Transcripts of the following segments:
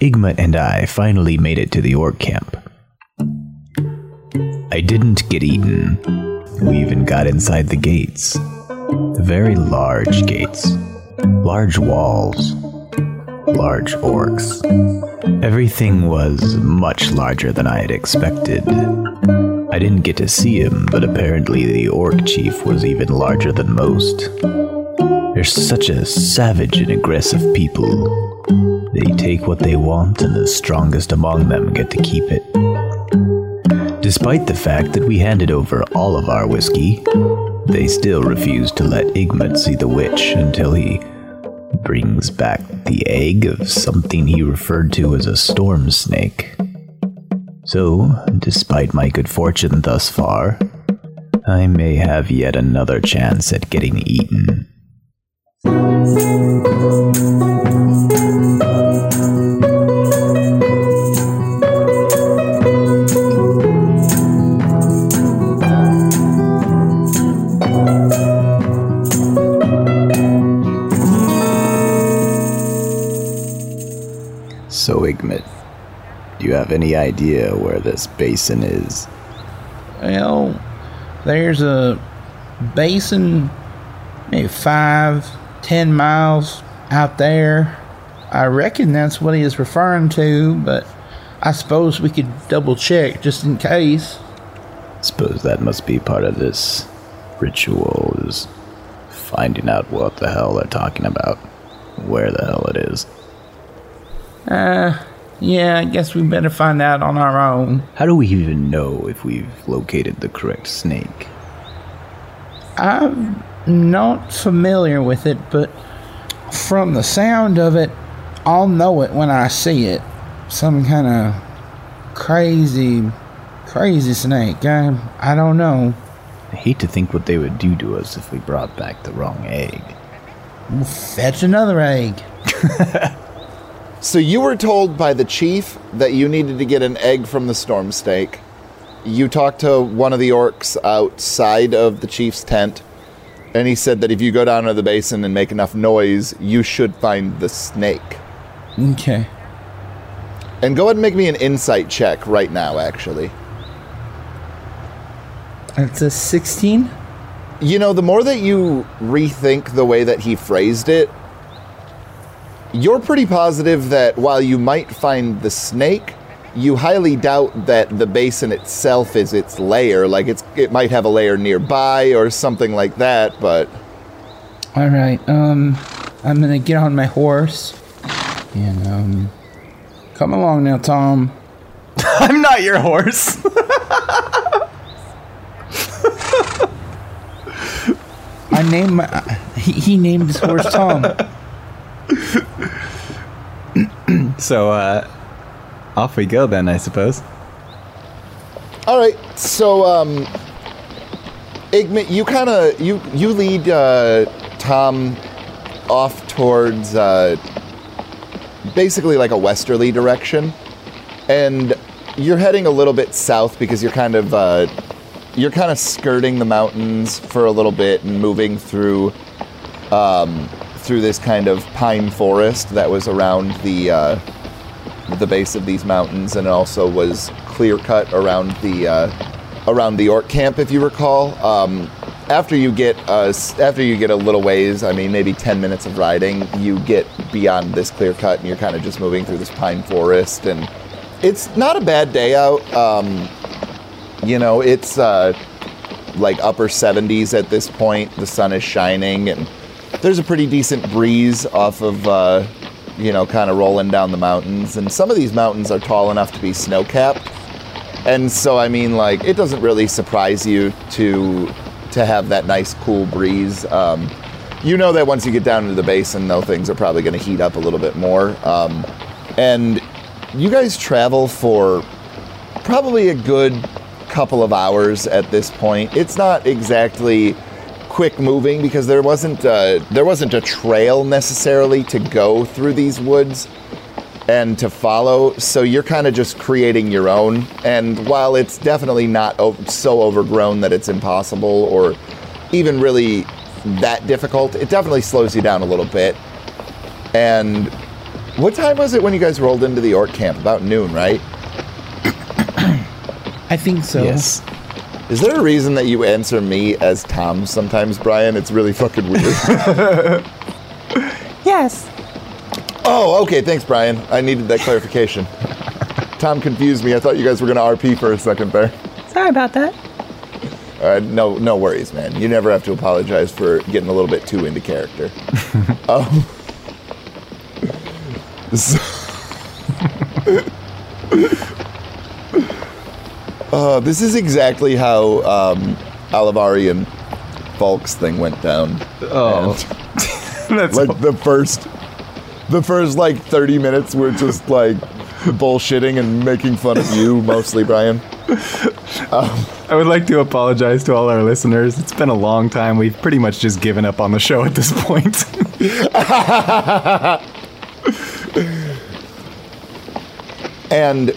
Igmit and I finally made it to the orc camp. I didn't get eaten. We even got inside the gates. Very large gates. Large walls. Large orcs. Everything was much larger than I had expected. I didn't get to see him, but apparently the orc chief was even larger than most. They're such a savage and aggressive people. They take what they want, and the strongest among them get to keep it. Despite the fact that we handed over all of our whiskey, they still refuse to let Igmit see the witch until he brings back the egg of something he referred to as a storm snake. So, despite my good fortune thus far, I may have yet another chance at getting eaten. So, Igmit, do you have any idea where this basin is? Well, there's a basin maybe five, ten miles out there. I reckon that's what he is referring to, but I suppose we could double check just in case. Suppose that must be part of this ritual, is finding out what the hell they're talking about, where the hell it is. Uh, yeah, I guess we better find out on our own. How do we even know if we've located the correct snake? I'm not familiar with it, but from the sound of it, I'll know it when I see it. Some kind of crazy, crazy snake. I, I don't know. I hate to think what they would do to us if we brought back the wrong egg. We'll fetch another egg. So you were told by the chief that you needed to get an egg from the storm snake. You talked to one of the orcs outside of the chief's tent, and he said that if you go down to the basin and make enough noise, you should find the snake. Okay. And go ahead and make me an insight check right now, actually. It's a 16? You know, the more that you rethink the way that he phrased it, you're pretty positive that while you might find the snake, you highly doubt that the basin itself is its layer. Like it's it might have a layer nearby or something like that, but All right. Um, I'm gonna get on my horse and um, come along now, Tom. I'm not your horse. I named my. He, he named his horse Tom. so, uh, off we go then, I suppose. All right, so um, Igmit, you kind of you you lead uh, Tom off towards uh, basically like a westerly direction, and you're heading a little bit south because you're kind of uh, you're kind of skirting the mountains for a little bit and moving through um, through this kind of pine forest that was around the uh, the base of these mountains, and also was clear cut around the uh, around the orc camp, if you recall. Um, after you get uh, after you get a little ways, I mean maybe ten minutes of riding, you get beyond this clear cut, and you're kind of just moving through this pine forest, and it's not a bad day out. Um, you know, it's uh, like upper 70s at this point. The sun is shining, and there's a pretty decent breeze off of, uh, you know, kind of rolling down the mountains. And some of these mountains are tall enough to be snow capped. And so, I mean, like, it doesn't really surprise you to to have that nice cool breeze. Um, you know that once you get down into the basin, though, things are probably going to heat up a little bit more. Um, and you guys travel for probably a good couple of hours at this point. It's not exactly quick moving because there wasn't uh, there wasn't a trail necessarily to go through these woods and to follow. So you're kind of just creating your own. And while it's definitely not o- so overgrown that it's impossible or even really that difficult, it definitely slows you down a little bit. And What time was it when you guys rolled into the orc camp? About noon, right? I think so. Yes. Is there a reason that you answer me as Tom sometimes, Brian? It's really fucking weird. Yes. oh, okay. Thanks, Brian. I needed that clarification. Tom confused me. I thought you guys were going to RP for a second there. Sorry about that. All right, no, no worries, man. You never have to apologize for getting a little bit too into character. um, so- uh, this is exactly how um, Alivari and Falk's thing went down. Oh. That's like the first, the first like thirty minutes were just like bullshitting and making fun of you, mostly, Brian. I would like to apologize to all our listeners. It's been a long time. We've pretty much just given up on the show at this point. And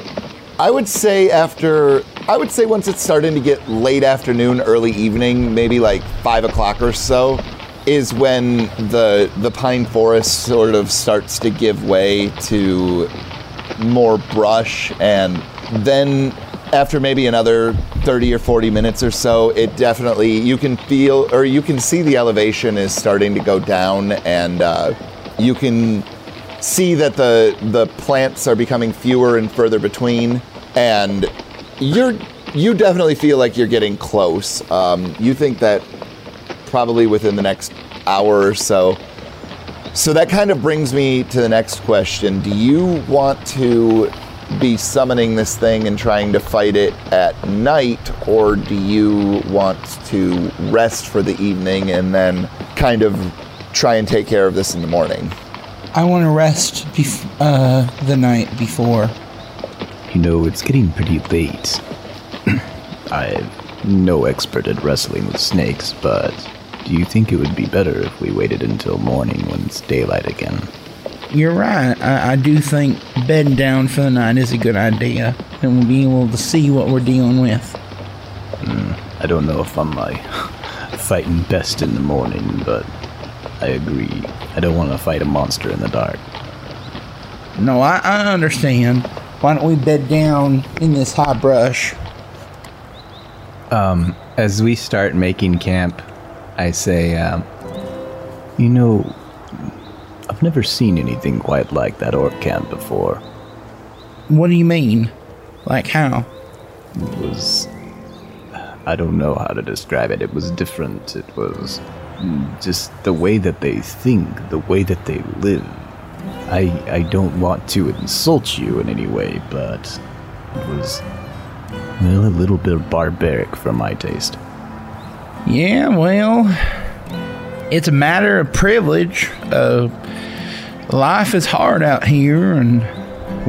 I would say after, I would say once it's starting to get late afternoon, early evening, maybe like five o'clock or so, is when the the pine forest sort of starts to give way to more brush, and then after maybe another 30 or 40 minutes or so, it definitely you can feel or you can see the elevation is starting to go down, and uh, you can see that the the plants are becoming fewer and further between, and you're you definitely feel like you're getting close. Um, you think that probably within the next hour or so. So that kind of brings me to the next question. Do you want to be summoning this thing and trying to fight it at night, or do you want to rest for the evening and then kind of try and take care of this in the morning? I want to rest bef- uh, the night before. You know, it's getting pretty late. I'm no expert at wrestling with snakes, but do you think it would be better if we waited until morning when it's daylight again? You're right. I, I do think bedding down for the night is a good idea, and we'll be able to see what we're dealing with. Hmm, I don't know if I'm like fighting best in the morning, but I agree. I don't want to fight a monster in the dark. No, I, I understand. Why don't we bed down in this high brush? As we start making camp, I say, um, You know, I've never seen anything quite like that orc camp before. What do you mean? Like how? It was. I don't know how to describe it. It was different. It was mm, just the way that they think, the way that they live. I I don't want to insult you in any way, but it was well a little bit barbaric for my taste. Yeah, well, it's a matter of privilege. Uh, life is hard out here, and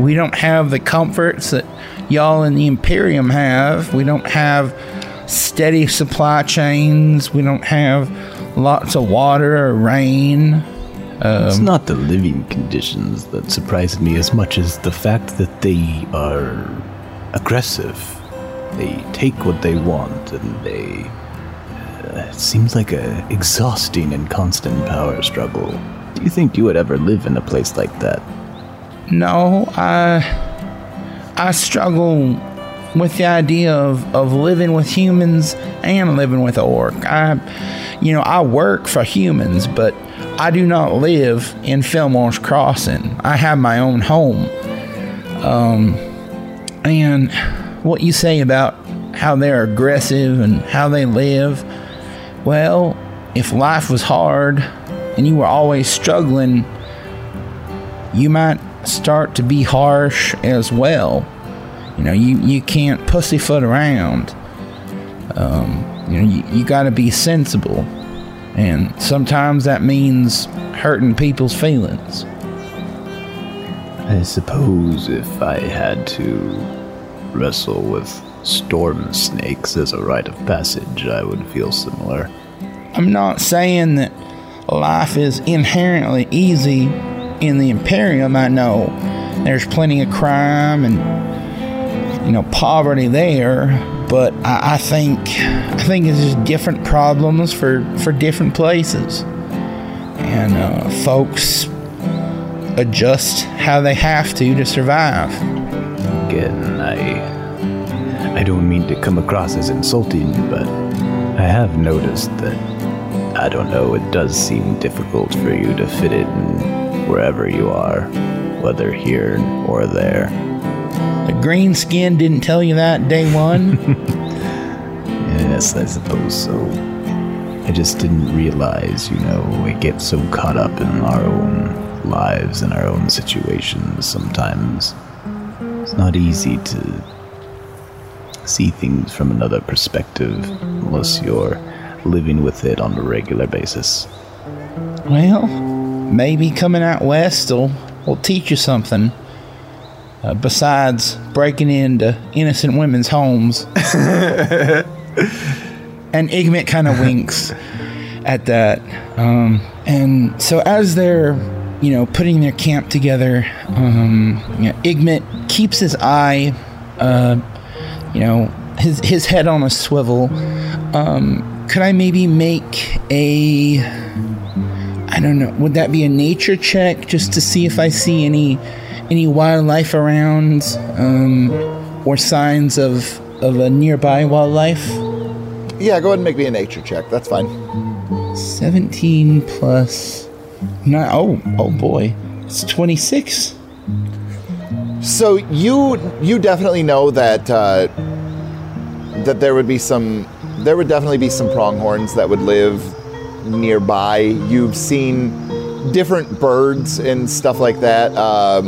we don't have the comforts that y'all in the Imperium have. We don't have steady supply chains. We don't have lots of water or rain. It's not the living conditions that surprised me as much as the fact that they are aggressive. They take what they want and they. Uh, it seems like a exhausting and constant power struggle. Do you think you would ever live in a place like that? No, I I struggle with the idea of, of living with humans and living with orc. I you know, I work for humans, but I do not live in Fillmore's Crossing. I have my own home. Um and what you say about how they're aggressive and how they live, well, if life was hard and you were always struggling, you might start to be harsh as well. You know, you, you can't pussyfoot around. Um, you know, you, you got to be sensible. And sometimes that means hurting people's feelings. I suppose if I had to wrestle with storm snakes as a rite of passage, I would feel similar. I'm not saying that life is inherently easy in the Imperium. I know there's plenty of crime and you know poverty there, but I, I think I think it's just different problems for for different places, and uh, folks adjust how they have to to survive. Again, I. I don't mean to come across as insulting, but I have noticed that. I don't know, it does seem difficult for you to fit in wherever you are, whether here or there. Green skin didn't tell you that day one. Yes, I suppose so. I just didn't realize, you know, we get so caught up in our own lives and our own situations sometimes. It's not easy to see things from another perspective unless you're living with it on a regular basis. well, maybe coming out west will, will teach you something. Uh, besides breaking into innocent women's homes. and Igmit kind of winks at that. Um, and so as they're, you know, putting their camp together, um, you know, Igmit keeps his eye, uh, you know, his his head on a swivel. Um, could I maybe make a I don't know. Would that be a nature check just to see if I see any any wildlife around um, or signs of of a nearby wildlife? Yeah, go ahead and make me a nature check. That's fine. 17 plus nine. Oh, oh boy. It's 26. So you you definitely know that uh, that there would be some there would definitely be some pronghorns that would live nearby. You've seen different birds and stuff like that. Um,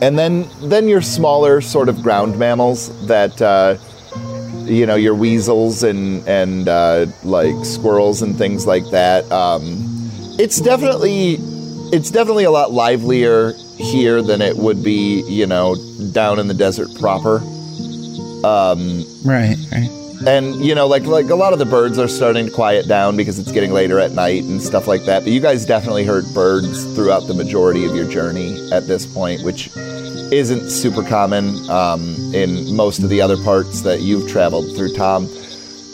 and then then your smaller sort of ground mammals that uh, you know your weasels and and uh, like squirrels and things like that. Um, it's definitely it's definitely a lot livelier here than it would be you know down in the desert proper. Um, Right, right. And you know like like a lot of the birds are starting to quiet down because it's getting later at night and stuff like that. But you guys definitely heard birds throughout the majority of your journey at this point which isn't super common um, in most of the other parts that you've traveled through. Tom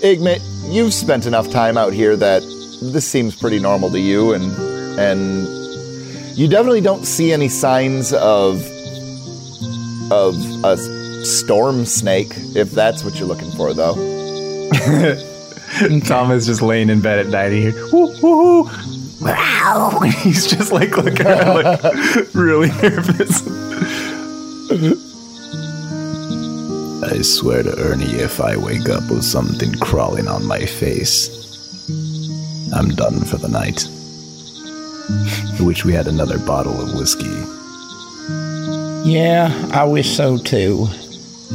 igmit you've spent enough time out here that this seems pretty normal to you and and you definitely don't see any signs of of a storm snake if that's what you're looking for though Tom is just laying in bed at night. He hears, woo, woo, woo, wow. He's just like looking around, like really nervous. I swear to Ernie, if I wake up with something crawling on my face, I'm done for the night. I wish we had another bottle of whiskey. Yeah, I wish so too.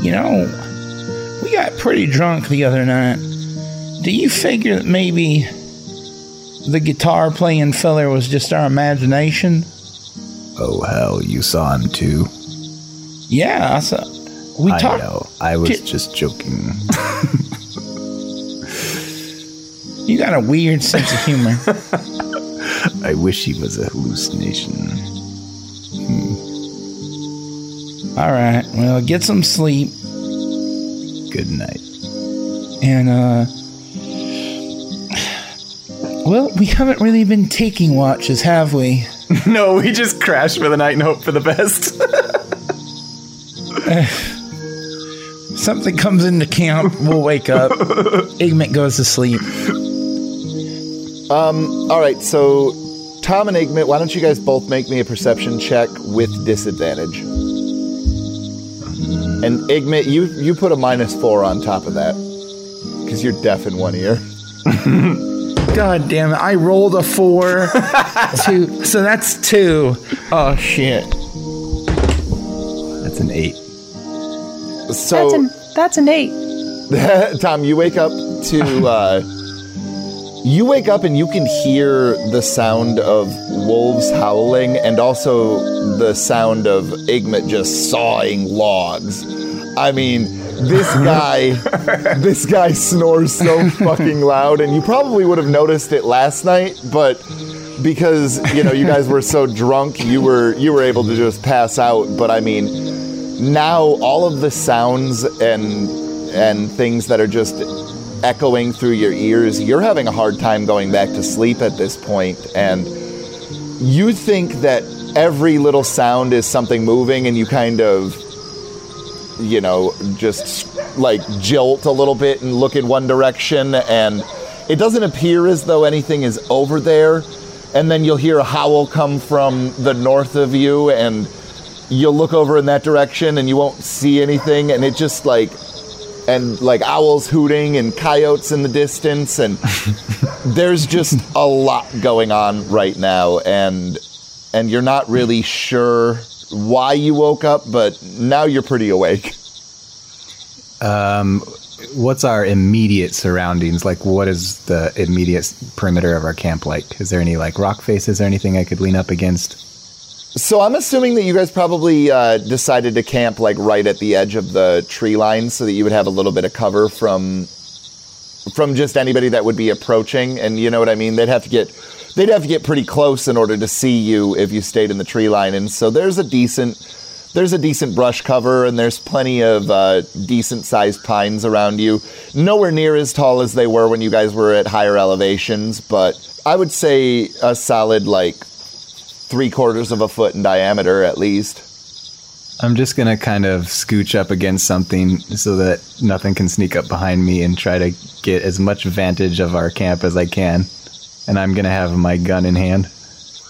You know, we got pretty drunk the other night. Do you figure that maybe the guitar playing feller was just our imagination? Oh hell, you saw him too? Yeah, I saw. We I talked. know. I was Ki- just joking. You got a weird sense of humor. I wish he was a hallucination. All right. Well, get some sleep Good night. and uh Well, we haven't really been taking watches, have we? no, we just crash for the night and hope for the best. Something comes into camp, we'll wake up. Igmit goes to sleep. Um, all right so tom and igmit why don't you guys both make me a perception check with disadvantage and igmit you you put a minus four on top of that because you're deaf in one ear God damn it! I rolled a four, two, so that's two. Oh shit! That's an eight. so That's an that's an eight. Tom, you wake up to uh, you wake up and you can hear the sound of wolves howling and also the sound of Igmit just sawing logs. I mean, this guy this guy snores so fucking loud and you probably would have noticed it last night, but because, you know, you guys were so drunk, you were you were able to just pass out, but I mean, now all of the sounds and and things that are just echoing through your ears, you're having a hard time going back to sleep at this point and you think that every little sound is something moving, and you kind of, you know, just like jolt a little bit and look in one direction, and it doesn't appear as though anything is over there. And then you'll hear a howl come from the north of you, and you'll look over in that direction, and you won't see anything, and it just like and like owls hooting and coyotes in the distance and there's just a lot going on right now and and you're not really sure why you woke up but now you're pretty awake Um, what's our immediate surroundings? Like, what is the immediate perimeter of our camp like? Is there any like rock faces or anything I could lean up against? So i'm assuming that you guys probably uh, decided to camp like right at the edge of the tree line so that you would have a little bit of cover from from just anybody that would be approaching. And you know what i mean? They'd have to get they'd have to get pretty close in order to see you if you stayed in the tree line. And so there's a decent there's a decent brush cover and there's plenty of uh, decent sized pines around you. Nowhere near as tall as they were when you guys were at higher elevations but i would say a solid like three quarters of a foot in diameter at least I'm just gonna kind of scooch up against something so that nothing can sneak up behind me and try to get as much vantage of our camp as I can. And I'm gonna have my gun in hand.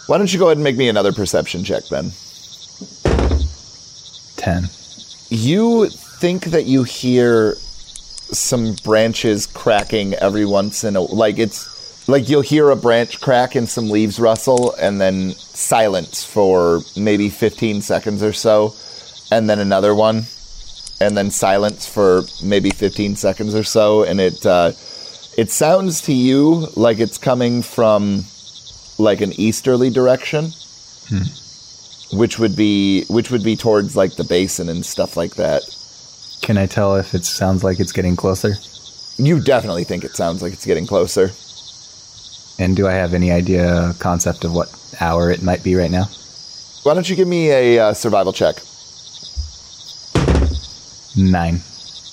why don't you go ahead and make me another perception check then Ten. you think that you hear some branches cracking every once in a like it's like you'll hear a branch crack and some leaves rustle and then silence for maybe 15 seconds or so and then another one and then silence for maybe 15 seconds or so and it uh, it sounds to you like it's coming from like an easterly direction which would be which would be towards like the basin and stuff like that Can I tell if it sounds like it's getting closer? You definitely think it sounds like it's getting closer. And do I have any idea, concept of what hour it might be right now? Why don't you give me a uh, survival check? Nine.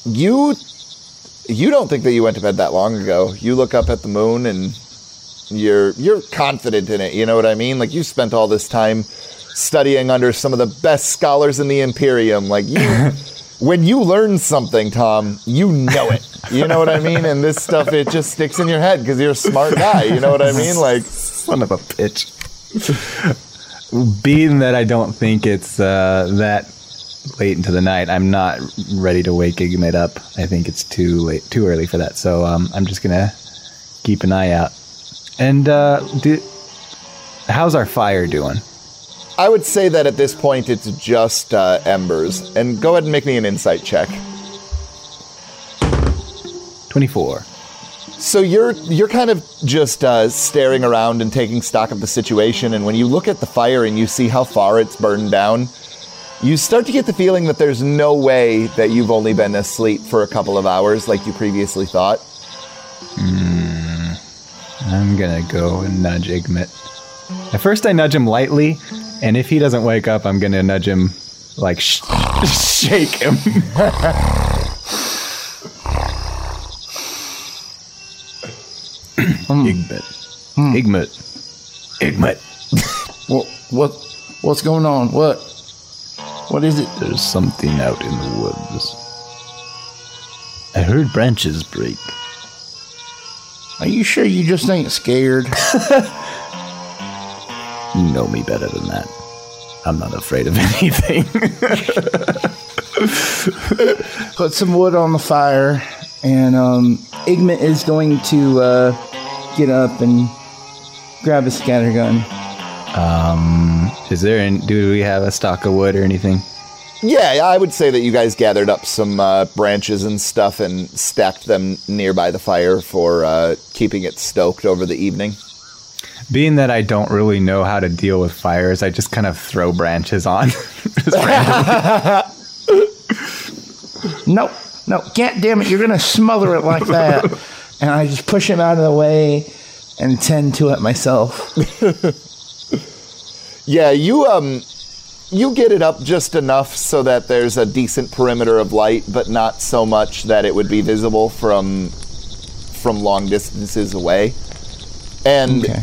You you don't think that you went to bed that long ago. You look up at the moon and you're you're confident in it. You know what I mean? Like you spent all this time studying under some of the best scholars in the Imperium. Like you when you learn something, Tom, you know it. You know what I mean? And this stuff it just sticks in your head because you're a smart guy. You know what I mean? Like Son of a bitch. Being that I don't think it's uh, that late into the night, I'm not ready to wake Igmit up. I think it's too late, too early for that. So um, I'm just gonna keep an eye out. And uh, do, how's our fire doing? I would say that at this point it's just uh, embers. And go ahead and make me an insight check. Twenty-four. So you're you're kind of just uh, staring around and taking stock of the situation, and when you look at the fire and you see how far it's burned down, you start to get the feeling that there's no way that you've only been asleep for a couple of hours like you previously thought. I'm gonna go and nudge Igmit. At first, I nudge him lightly, and if he doesn't wake up, I'm gonna nudge him, like sh- shake him. Igmit. Igmit. Igmit. What what what's going on? What what is it? There's something out in the woods. I heard branches break. Are you sure you just ain't scared? You know me better than that. I'm not afraid of anything. Put some wood on the fire, and um, Igmit is going to uh, get up and grab his scattergun. Um, is there? Any, do we have a stock of wood or anything? Yeah, I would say that you guys gathered up some uh, branches and stuff and stacked them nearby the fire for uh, keeping it stoked over the evening. Being that I don't really know how to deal with fires, I just kind of throw branches on. Just randomly. No, no, damn it! You're gonna smother it like that. and I just push him out of the way and tend to it myself. Yeah, you um you get it up just enough so that there's a decent perimeter of light, but not so much that it would be visible from from long distances away. And Okay.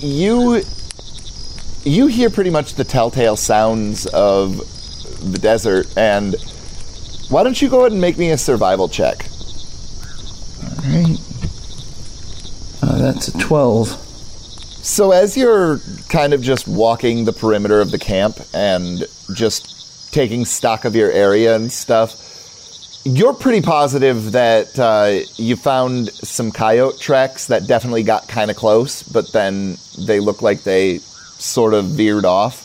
You you hear pretty much the telltale sounds of the desert, and why don't you go ahead and make me a survival check? Right. Uh, that's a 12. So, as you're kind of just walking the perimeter of the camp and just taking stock of your area and stuff, you're pretty positive that uh, you found some coyote tracks that definitely got kind of close, but then they look like they sort of veered off.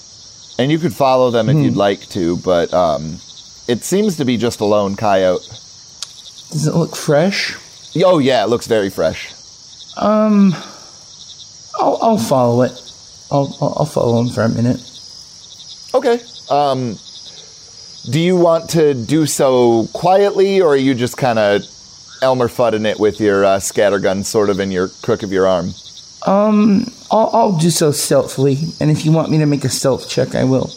And you could follow them if you'd like to, but um, it seems to be just a lone coyote. Does it look fresh? Oh, yeah, it looks very fresh. Um, I'll, I'll follow it. I'll, I'll I'll follow him for a minute. Okay. Um, do you want to do so quietly, or are you just kind of Elmer Fudding it with your uh, scattergun sort of in your crook of your arm? Um, I'll, I'll do so stealthily, and if you want me to make a stealth check, I will.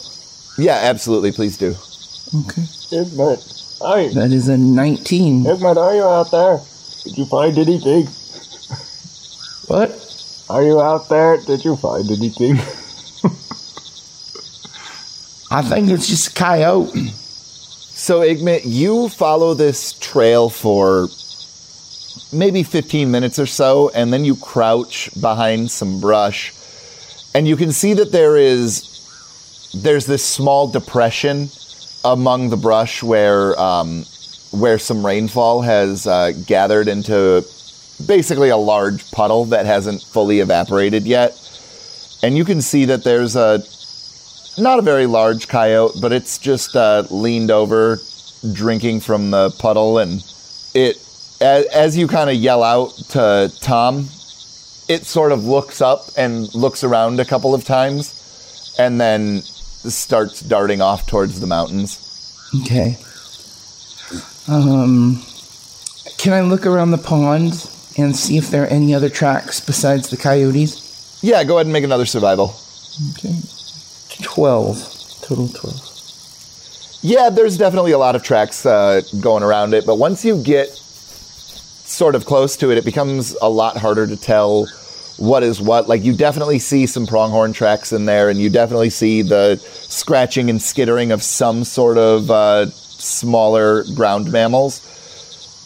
Yeah, absolutely. Please do. Okay. Igmit, hi. That is a 19. Igmit, are you out there? Did you find anything? What? Are you out there? Did you find anything? I think it's just a coyote. So, Igmit, you follow this trail for maybe 15 minutes or so, and then you crouch behind some brush, and you can see that there is there's this small depression among the brush where um, where some rainfall has uh, gathered into basically a large puddle that hasn't fully evaporated yet, and you can see that there's a not a very large coyote, but it's just uh, leaned over, drinking from the puddle, and it as, as you kind of yell out to Tom, it sort of looks up and looks around a couple of times, and then starts darting off towards the mountains. Okay. Um, can I look around the pond and see if there are any other tracks besides the coyotes? Yeah, go ahead and make another survival. Okay. 12. Total 12. Yeah, there's definitely a lot of tracks uh, going around it, but once you get sort of close to it, it becomes a lot harder to tell what is what. Like, you definitely see some pronghorn tracks in there, and you definitely see the scratching and skittering of some sort of uh, smaller ground mammals.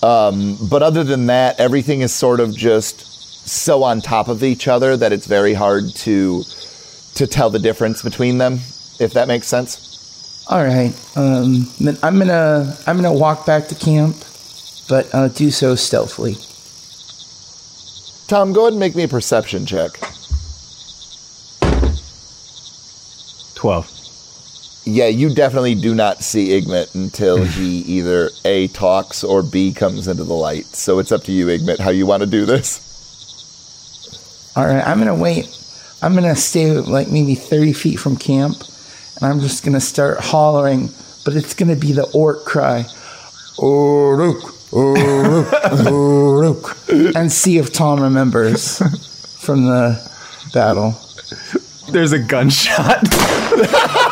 Um, but other than that, everything is sort of just so on top of each other that it's very hard to to tell the difference between them, if that makes sense. All right. Um, then I'm gonna I'm gonna walk back to camp, but uh, do so stealthily. Tom, go ahead and make me a perception check. 12. Yeah, you definitely do not see Igmit until he either A talks or B comes into the light. So it's up to you, Igmit, how you want to do this. All right. I'm gonna wait. I'm gonna stay like maybe 30 feet from camp, and I'm just gonna start hollering, but it's gonna be the orc cry. Oruk, oruk, oruk, and see if Tom remembers from the battle. There's a gunshot.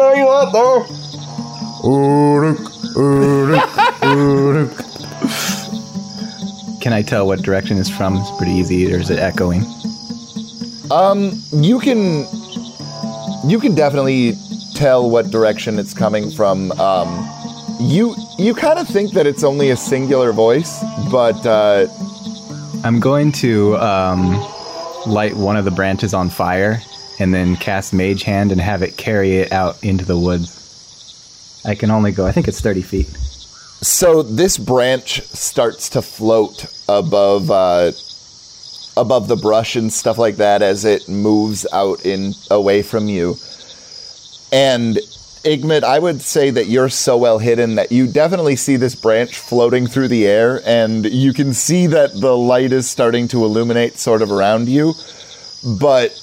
Are you out there? Uruk, uruk, uruk. Can I tell what direction it's from? It's pretty easy. Or is it echoing? Um, You can you can definitely tell what direction it's coming from. Um, you you kind of think that it's only a singular voice, but uh, I'm going to um, light one of the branches on fire and then cast Mage Hand and have it carry it out into the woods. I can only go, I think it's 30 feet. So this branch starts to float above uh, above the brush and stuff like that as it moves out in away from you. And Igmit, I would say that you're so well hidden that you definitely see this branch floating through the air, and you can see that the light is starting to illuminate sort of around you. But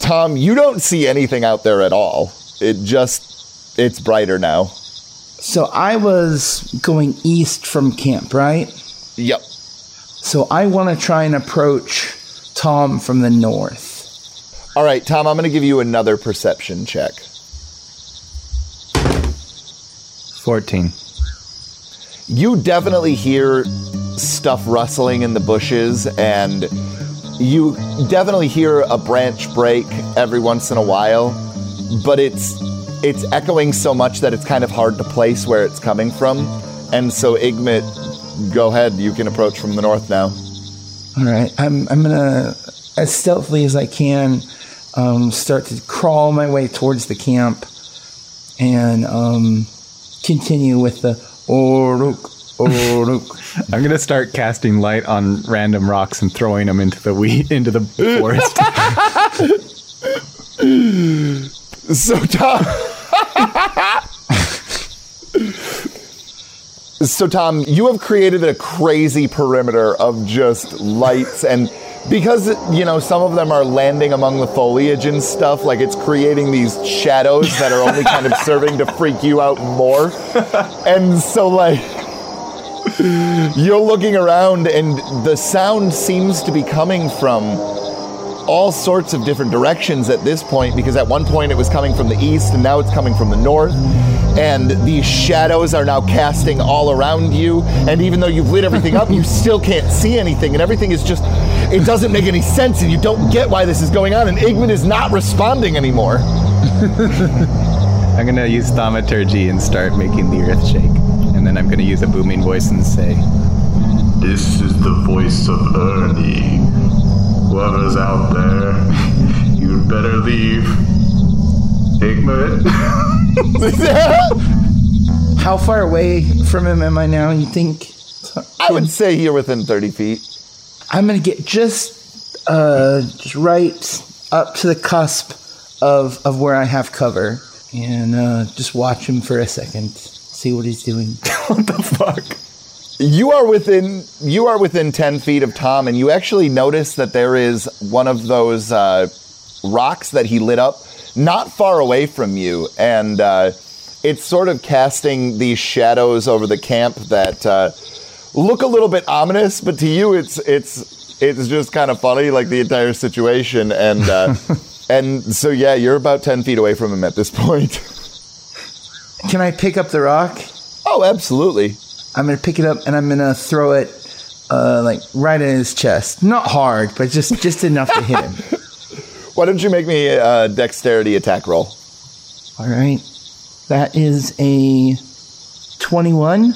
Tom, you don't see anything out there at all. It just it's brighter now. So I was going east from camp, right? Yep. So I want to try and approach Tom from the north. All right, Tom, I'm going to give you another perception check. 14. You definitely hear stuff rustling in the bushes, and you definitely hear a branch break every once in a while, but it's it's echoing so much that it's kind of hard to place where it's coming from. And so Igmit, go ahead, you can approach from the north now. All right, I'm I'm gonna as stealthily as I can um, start to crawl my way towards the camp and um, continue with the Oruk Oruk. I'm gonna start casting light on random rocks and throwing them into the we into the forest. So Tom. so Tom, you have created a crazy perimeter of just lights and because you know some of them are landing among the foliage and stuff like it's creating these shadows that are only kind of serving to freak you out more. And so like you're looking around and the sound seems to be coming from all sorts of different directions at this point because at one point it was coming from the east and now it's coming from the north. And these shadows are now casting all around you. And even though you've lit everything up, you still can't see anything. And everything is just, it doesn't make any sense. And you don't get why this is going on. And Igman is not responding anymore. I'm gonna use thaumaturgy and start making the earth shake. And then I'm gonna use a booming voice and say, This is the voice of Ernie. Whoever's out there, you'd better leave. Igmit? How far away from him am I now? You think? I would say you're within 30 feet. I'm gonna get just uh, just right up to the cusp of of where I have cover, and uh, just watch him for a second, see what he's doing. What the fuck? You are within you are within ten feet of Tom, and you actually notice that there is one of those uh, rocks that he lit up not far away from you, and uh, it's sort of casting these shadows over the camp that uh, look a little bit ominous, but to you, it's it's it's just kind of funny, like the entire situation, and uh, and so yeah, you're about ten feet away from him at this point. Can I pick up the rock? oh, absolutely. I'm gonna pick it up and I'm gonna throw it uh, like right in his chest. Not hard, but just just enough to hit him. Why don't you make me a dexterity attack roll? All right, that is a 21.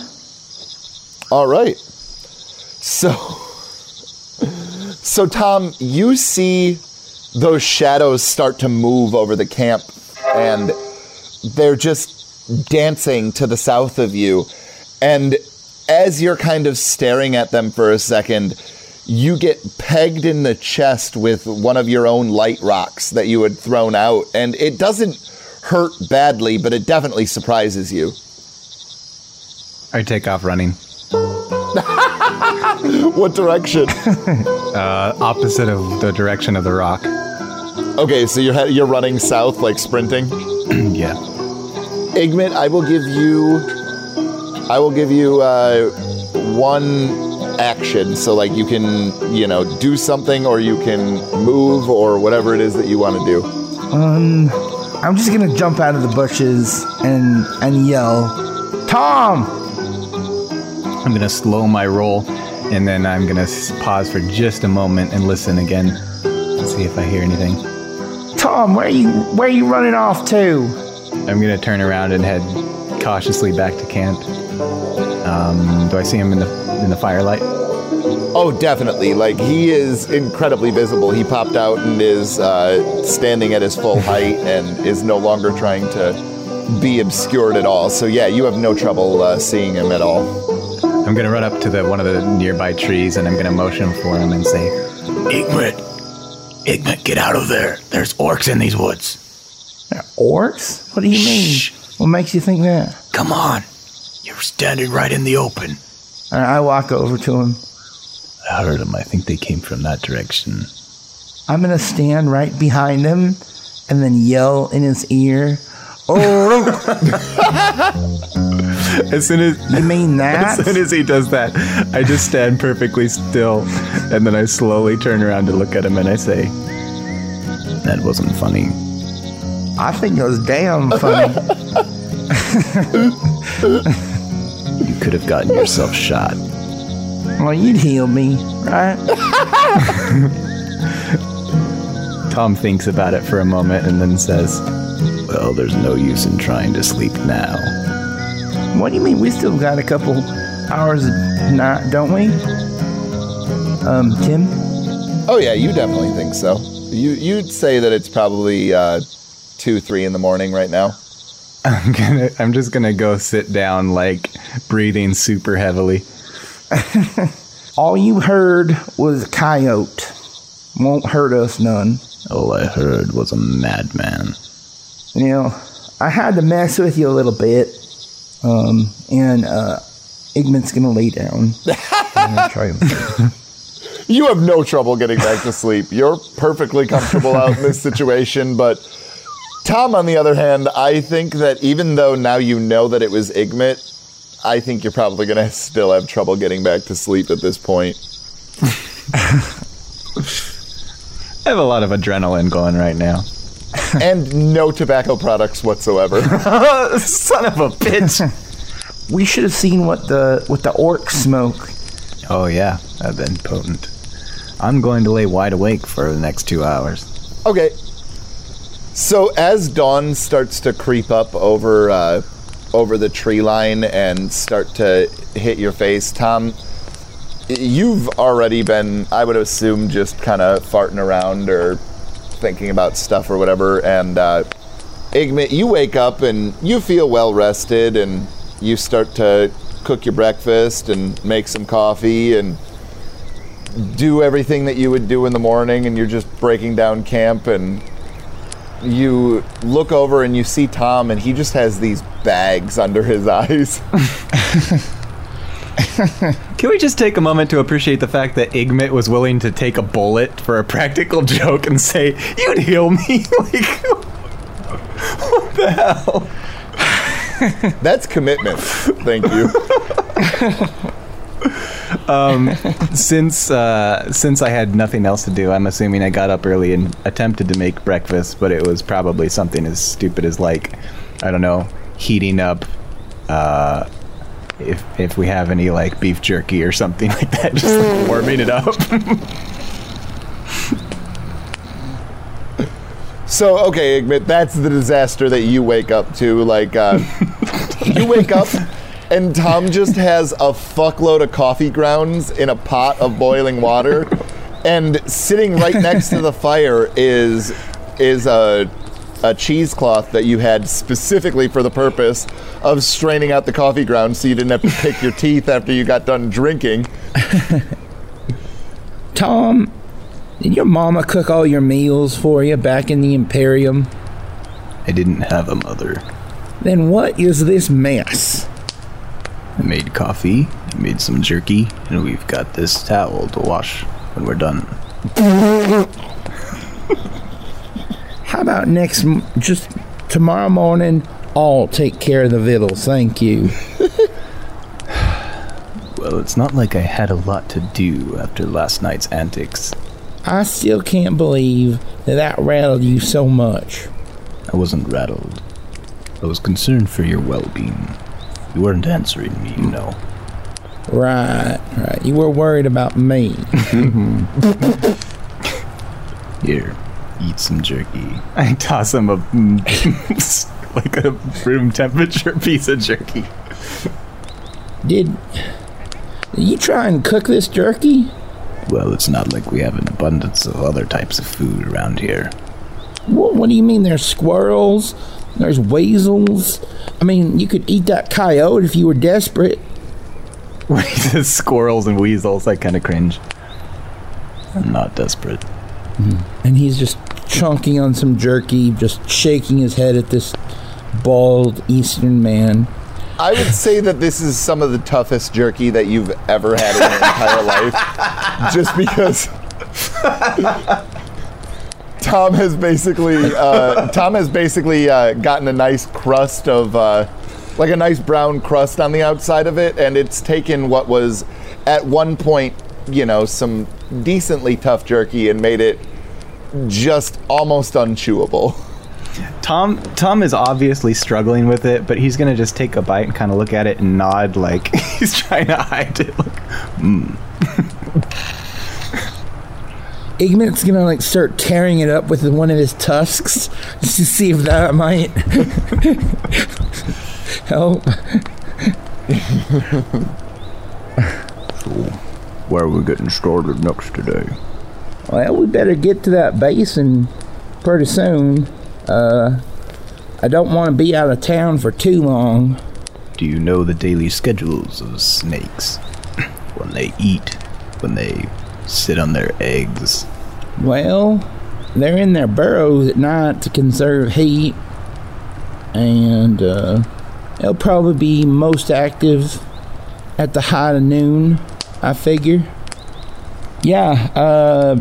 All right. So, so Tom, you see those shadows start to move over the camp, and they're just dancing to the south of you. And as you're kind of staring at them for a second, you get pegged in the chest with one of your own light rocks that you had thrown out, and it doesn't hurt badly, but it definitely surprises you. I take off running. What direction? Uh, opposite of the direction of the rock. okay, so you're you're running south, like sprinting. yeah. Igmit, I will give you, I will give you uh, one action. So like you can, you know, do something, or you can move, or whatever it is that you want to do. Um, I'm just gonna jump out of the bushes and and yell, Tom! I'm gonna slow my roll, and then I'm gonna pause for just a moment and listen again to see if I hear anything. Tom, where are you where are you running off to? I'm gonna turn around and head cautiously back to camp. Um, do I see him in the in the firelight? Oh, definitely. Like he is incredibly visible. He popped out and is uh, standing at his full height and is no longer trying to be obscured at all. So yeah, you have no trouble uh, seeing him at all. I'm gonna run up to the one of the nearby trees and I'm gonna motion for him and say, Igmit, Igmit, get out of there. There's orcs in these woods. Orcs? What do you mean? What makes you think that? Come on. You're standing right in the open. All right, I walk over to him. I heard them. I think they came from that direction. I'm gonna stand right behind him and then yell in his ear. Oh, as soon as you mean that? As soon as he does that, I just stand perfectly still, and then I slowly turn around to look at him and I say, "That wasn't funny." I think it was damn funny. You could have gotten yourself shot. well, you'd heal me, right? Tom thinks about it for a moment and then says, Well, there's no use in trying to sleep now. What do you mean? We still got a couple hours of night, don't we? Um, Tim? Oh yeah, you definitely think so. You you'd say that it's probably uh, two, three in the morning right now. I'm gonna I'm just gonna go sit down like breathing super heavily. All you heard was a coyote. Won't hurt us none. All I heard was a madman. You know, I had to mess with you a little bit. Um, and uh, Igmit's gonna lay down. Try and You have no trouble getting back to sleep. You're perfectly comfortable out in this situation, but Tom, on the other hand, I think that even though now you know that it was Igmit, I think you're probably going to still have trouble getting back to sleep at this point. I have a lot of adrenaline going right now. and no tobacco products whatsoever. Son of a bitch. we should have seen what the what the orcs smoke. Oh yeah, I've been potent. I'm going to lay wide awake for the next two hours. Okay. So as dawn starts to creep up over uh, over the tree line and start to hit your face, Tom, you've already been, I would assume, just kind of farting around or thinking about stuff or whatever. And uh, Igmit, you wake up and you feel well rested, and you start to cook your breakfast and make some coffee and do everything that you would do in the morning, and you're just breaking down camp and you look over and you see Tom, and he just has these bags under his eyes. Can we just take a moment to appreciate the fact that Igmit was willing to take a bullet for a practical joke and say, You'd heal me? like, what the hell? That's commitment. Thank you. Um, since uh, since I had nothing else to do, I'm assuming I got up early and attempted to make breakfast, but it was probably something as stupid as like, I don't know, heating up. Uh, if if we have any like beef jerky or something like that, just like, warming it up. so okay, Igmit that's the disaster that you wake up to. Like, uh, you wake up and Tom just has a fuckload of coffee grounds in a pot of boiling water, and sitting right next to the fire is is a a cheesecloth that you had specifically for the purpose of straining out the coffee grounds so you didn't have to pick your teeth after you got done drinking. Tom, did your mama cook all your meals for you back in the Imperium? I didn't have a mother. Then what is this mess? I made coffee, I made some jerky, and we've got this towel to wash when we're done. How about next, m- just tomorrow morning, I'll take care of the victuals. Thank you. Well, it's not like I had a lot to do after last night's antics. I still can't believe that that rattled you so much. I wasn't rattled. I was concerned for your well being. You weren't answering me, you know. Right, right. You were worried about me. Here, eat some jerky. I toss him a like a room temperature piece of jerky. Did, did you try and cook this jerky? Well, it's not like we have an abundance of other types of food around here. What, what do you mean there's squirrels? There's weasels? I mean, you could eat that coyote if you were desperate. When he squirrels and weasels, I kind of cringe. I'm not desperate. Mm-hmm. And he's just chunking on some jerky, just shaking his head at this bald Eastern man. I would say that this is some of the toughest jerky that you've ever had in your entire life. Just because Tom has basically uh, Tom has basically uh, gotten a nice crust of uh, like a nice brown crust on the outside of it, and it's taken what was at one point, you know, some decently tough jerky and made it just almost unchewable. Tom Tom is obviously struggling with it, but he's gonna just take a bite and kind of look at it and nod like he's trying to hide it. Like, mm. Igmit's gonna like start tearing it up with one of his tusks just to see if that might help. So, where are we getting started next today? Well, we better get to that basin pretty soon. Uh, I don't want to be out of town for too long. Do you know the daily schedules of snakes? when they eat, when they sit on their eggs. Well, they're in their burrows at night to conserve heat, and uh, they'll probably be most active at the height of noon, I figure. Yeah, uh,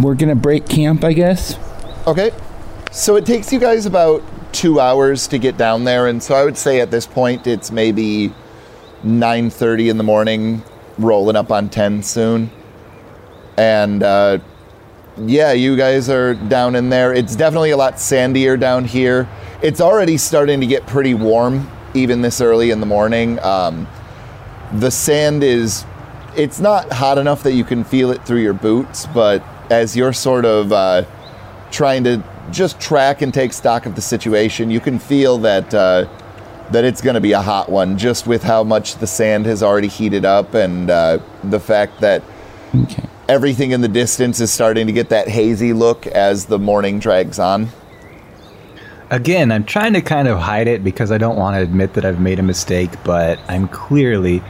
we're gonna break camp, I guess. Okay. So it takes you guys about two hours to get down there, and so I would say at this point it's maybe 9:30 in the morning, rolling up on 10 soon. And uh, yeah, you guys are down in there. It's definitely a lot sandier down here. It's already starting to get pretty warm, even this early in the morning. Um, the sand is, it's not hot enough that you can feel it through your boots, but as you're sort of uh, trying to just track and take stock of the situation, you can feel that uh, that it's going to be a hot one, just with how much the sand has already heated up and uh, the fact that Okay. everything in the distance is starting to get that hazy look as the morning drags on. Again, I'm trying to kind of hide it because I don't want to admit that I've made a mistake, but I'm clearly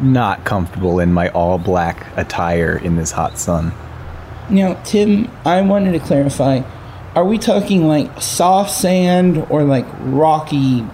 not comfortable in my all black attire in this hot sun. Now, Tim, I wanted to clarify: Are we talking like soft sand or like rocky,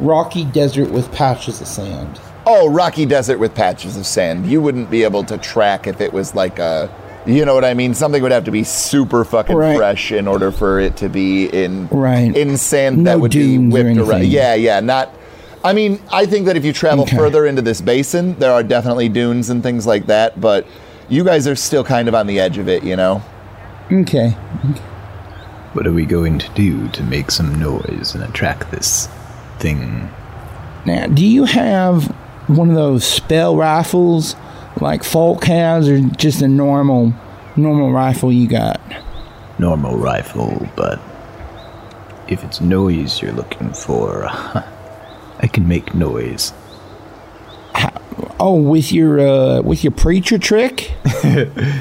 rocky desert with patches of sand? Oh, rocky desert with patches of sand. You wouldn't be able to track if it was like a, you know what I mean? Something would have to be super fucking Right. fresh in order for it to be in Right. in sand No that would be whipped around. Yeah, yeah, not. I mean, I think that if you travel Okay. further into this basin, there are definitely dunes and things like that. But you guys are still kind of on the edge of it, you know. Okay. What are we going to do to make some noise and attract this thing? Now, do you have one of those spell rifles like Falk has, or just a normal, normal rifle you got? Normal rifle, but if it's noise you're looking for, I can make noise. Oh, with your uh, with your preacher trick?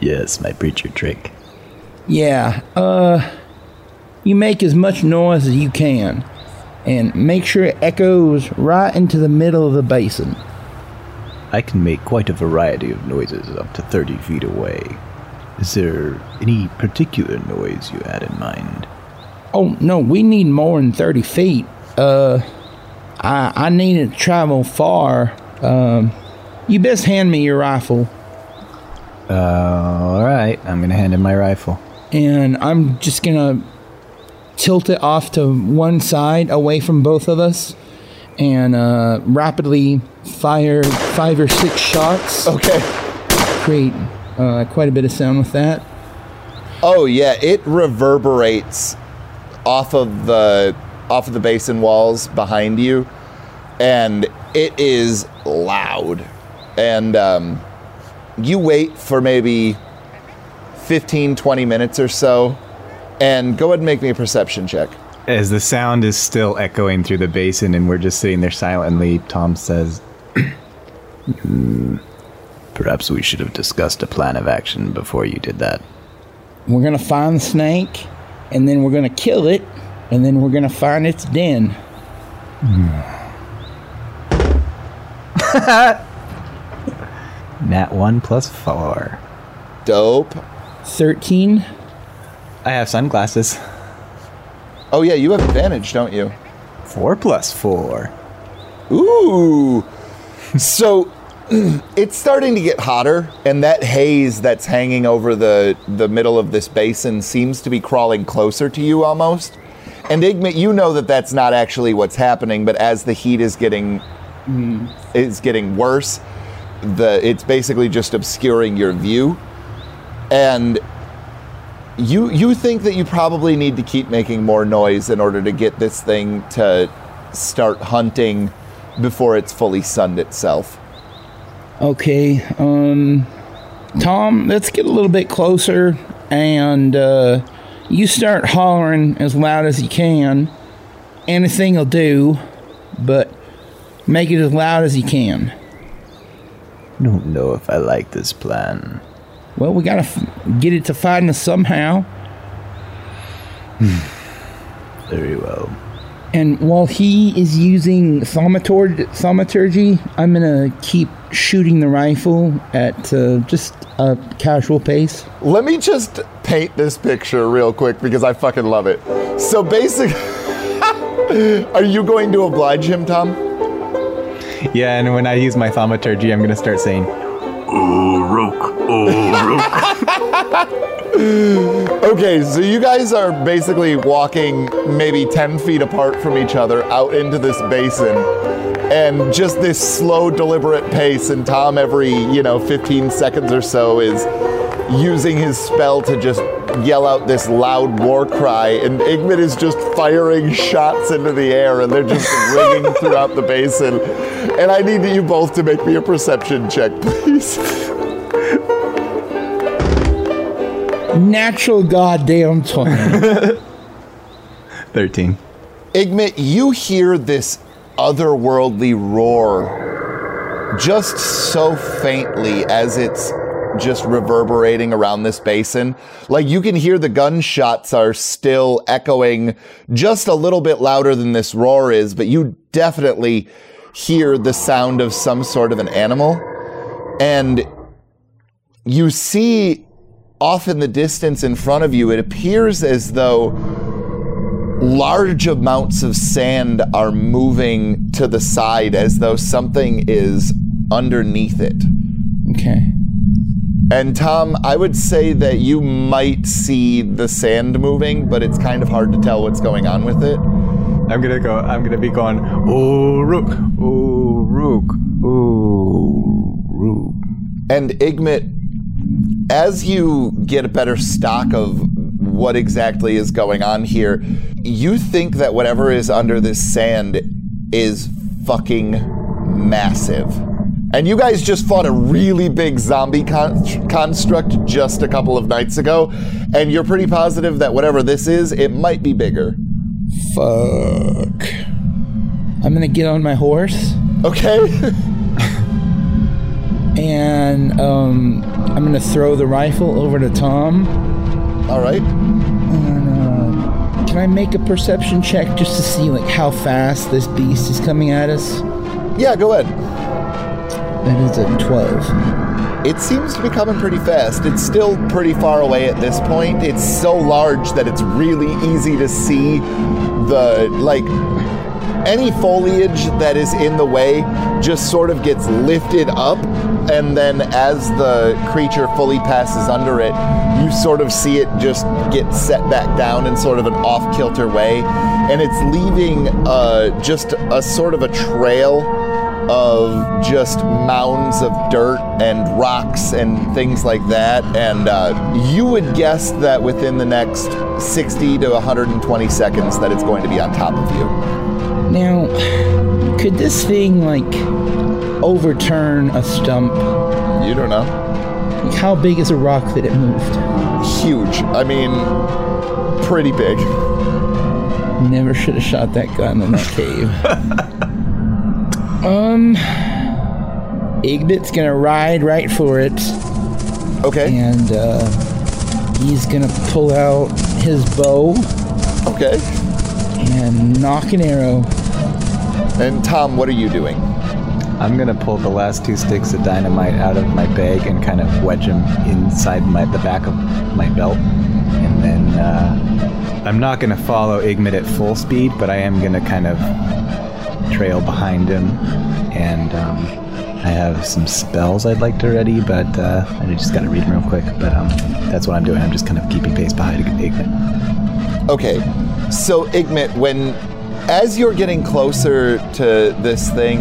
Yes, my preacher trick. Yeah. Uh, you make as much noise as you can, and make sure it echoes right into the middle of the basin. I can make quite a variety of noises up to 30 feet away. Is there any particular noise you had in mind? Oh no, we need more than thirty feet. Uh, I I need to travel far. Um, you best hand me your rifle, Uh, all right, I'm gonna hand him my rifle. and I'm just gonna tilt it off to one side, away from both of us, and uh, rapidly fire five or six shots. Okay. Create uh, quite a bit of sound with that. Oh yeah, it reverberates off of the off of the basin walls behind you, and it is loud. And um, you wait for maybe 15, 20 minutes or so, and go ahead and make me a perception check. As the sound is still echoing through the basin and we're just sitting there silently, Tom says, hmm, Perhaps we should have discussed a plan of action before you did that. We're gonna find the snake, and then we're gonna kill it, and then we're gonna find its den. Hmm. Nat 1 plus 4. Dope. Thirteen. I have sunglasses. Oh yeah, you have advantage, don't you? 4 plus 4. Ooh. So it's starting to get hotter, and that haze that's hanging over the the middle of this basin seems to be crawling closer to you almost. And Igmit, you know that that's not actually what's happening, but as the heat is getting mm-hmm. is getting worse, the it's basically just obscuring your view. And you you think that you probably need to keep making more noise in order to get this thing to start hunting before it's fully sunned itself. Okay. Um. Tom, let's get a little bit closer and uh, you start hollering as loud as you can. Anything will do, but make it as loud as you can. Don't know if I like this plan. Well, we gotta f- get it to find us somehow. Very well. And while he is using thaumaturg- thaumaturgy, I'm gonna keep shooting the rifle at uh, just a casual pace. Let me just paint this picture real quick because I fucking love it. So basic. Are you going to oblige him, Tom? Yeah, and when I use my thaumaturgy, I'm gonna start saying, Oh, Rook. Oh, Rook. Okay, so you guys are basically walking maybe 10 feet apart from each other out into this basin. And just this slow, deliberate pace, and Tom, every, you know, 15 seconds or so, is using his spell to just yell out this loud war cry. And Igmit is just firing shots into the air, and they're just ringing throughout the basin. And I need you both to make me a perception check, please. Natural goddamn 20. 13. Igmit, you hear this otherworldly roar just so faintly as it's just reverberating around this basin. Like you can hear the gunshots are still echoing just a little bit louder than this roar is, but you definitely hear the sound of some sort of an animal. And you see off in the distance in front of you, it appears as though large amounts of sand are moving to the side as though something is underneath it. okay. And Tom, I would say that you might see the sand moving, but it's kind of hard to tell what's going on with it. I'm gonna go. I'm gonna be going. Oh, Rook. Oh, Rook. Oh, Rook. And Igmit, as you get a better stock of what exactly is going on here, you think that whatever is under this sand is fucking massive. And you guys just fought a really big zombie con- construct just a couple of nights ago, and you're pretty positive that whatever this is, it might be bigger. Fuck. I'm gonna get on my horse Okay? and um, I'm gonna throw the rifle over to Tom. All right. And, uh, can I make a perception check just to see like how fast this beast is coming at us? Yeah, go ahead. That is a 12. It seems to be coming pretty fast. It's still pretty far away at this point. It's so large that it's really easy to see the like any foliage that is in the way just sort of gets lifted up and then as the creature fully passes under it, you sort of see it just get set back down in sort of an off-kilter way and it's leaving uh, just a sort of a trail of just mounds of dirt and rocks and things like that. And uh, you would guess that within the next 60 to 120 seconds that it's going to be on top of you. Now, could this thing like overturn a stump? You don't know. Like, how big is a rock that it moved? Huge. I mean, pretty big. Never should have shot that gun in that cave. um, Igmit's gonna ride right for it, Okay. and uh, he's gonna pull out his bow Okay. and knock an arrow. And Tom, what are you doing? I'm gonna pull the last two sticks of dynamite out of my bag and kind of wedge them inside my the back of my belt, and then uh, I'm not gonna follow Igmit at full speed, but I am gonna kind of trail behind him, and um, I have some spells I'd like to ready, but uh, I just gotta read them real quick. But um, that's what I'm doing. I'm just kind of keeping pace behind Igmit. Okay, so Igmit, when as you're getting closer to this thing,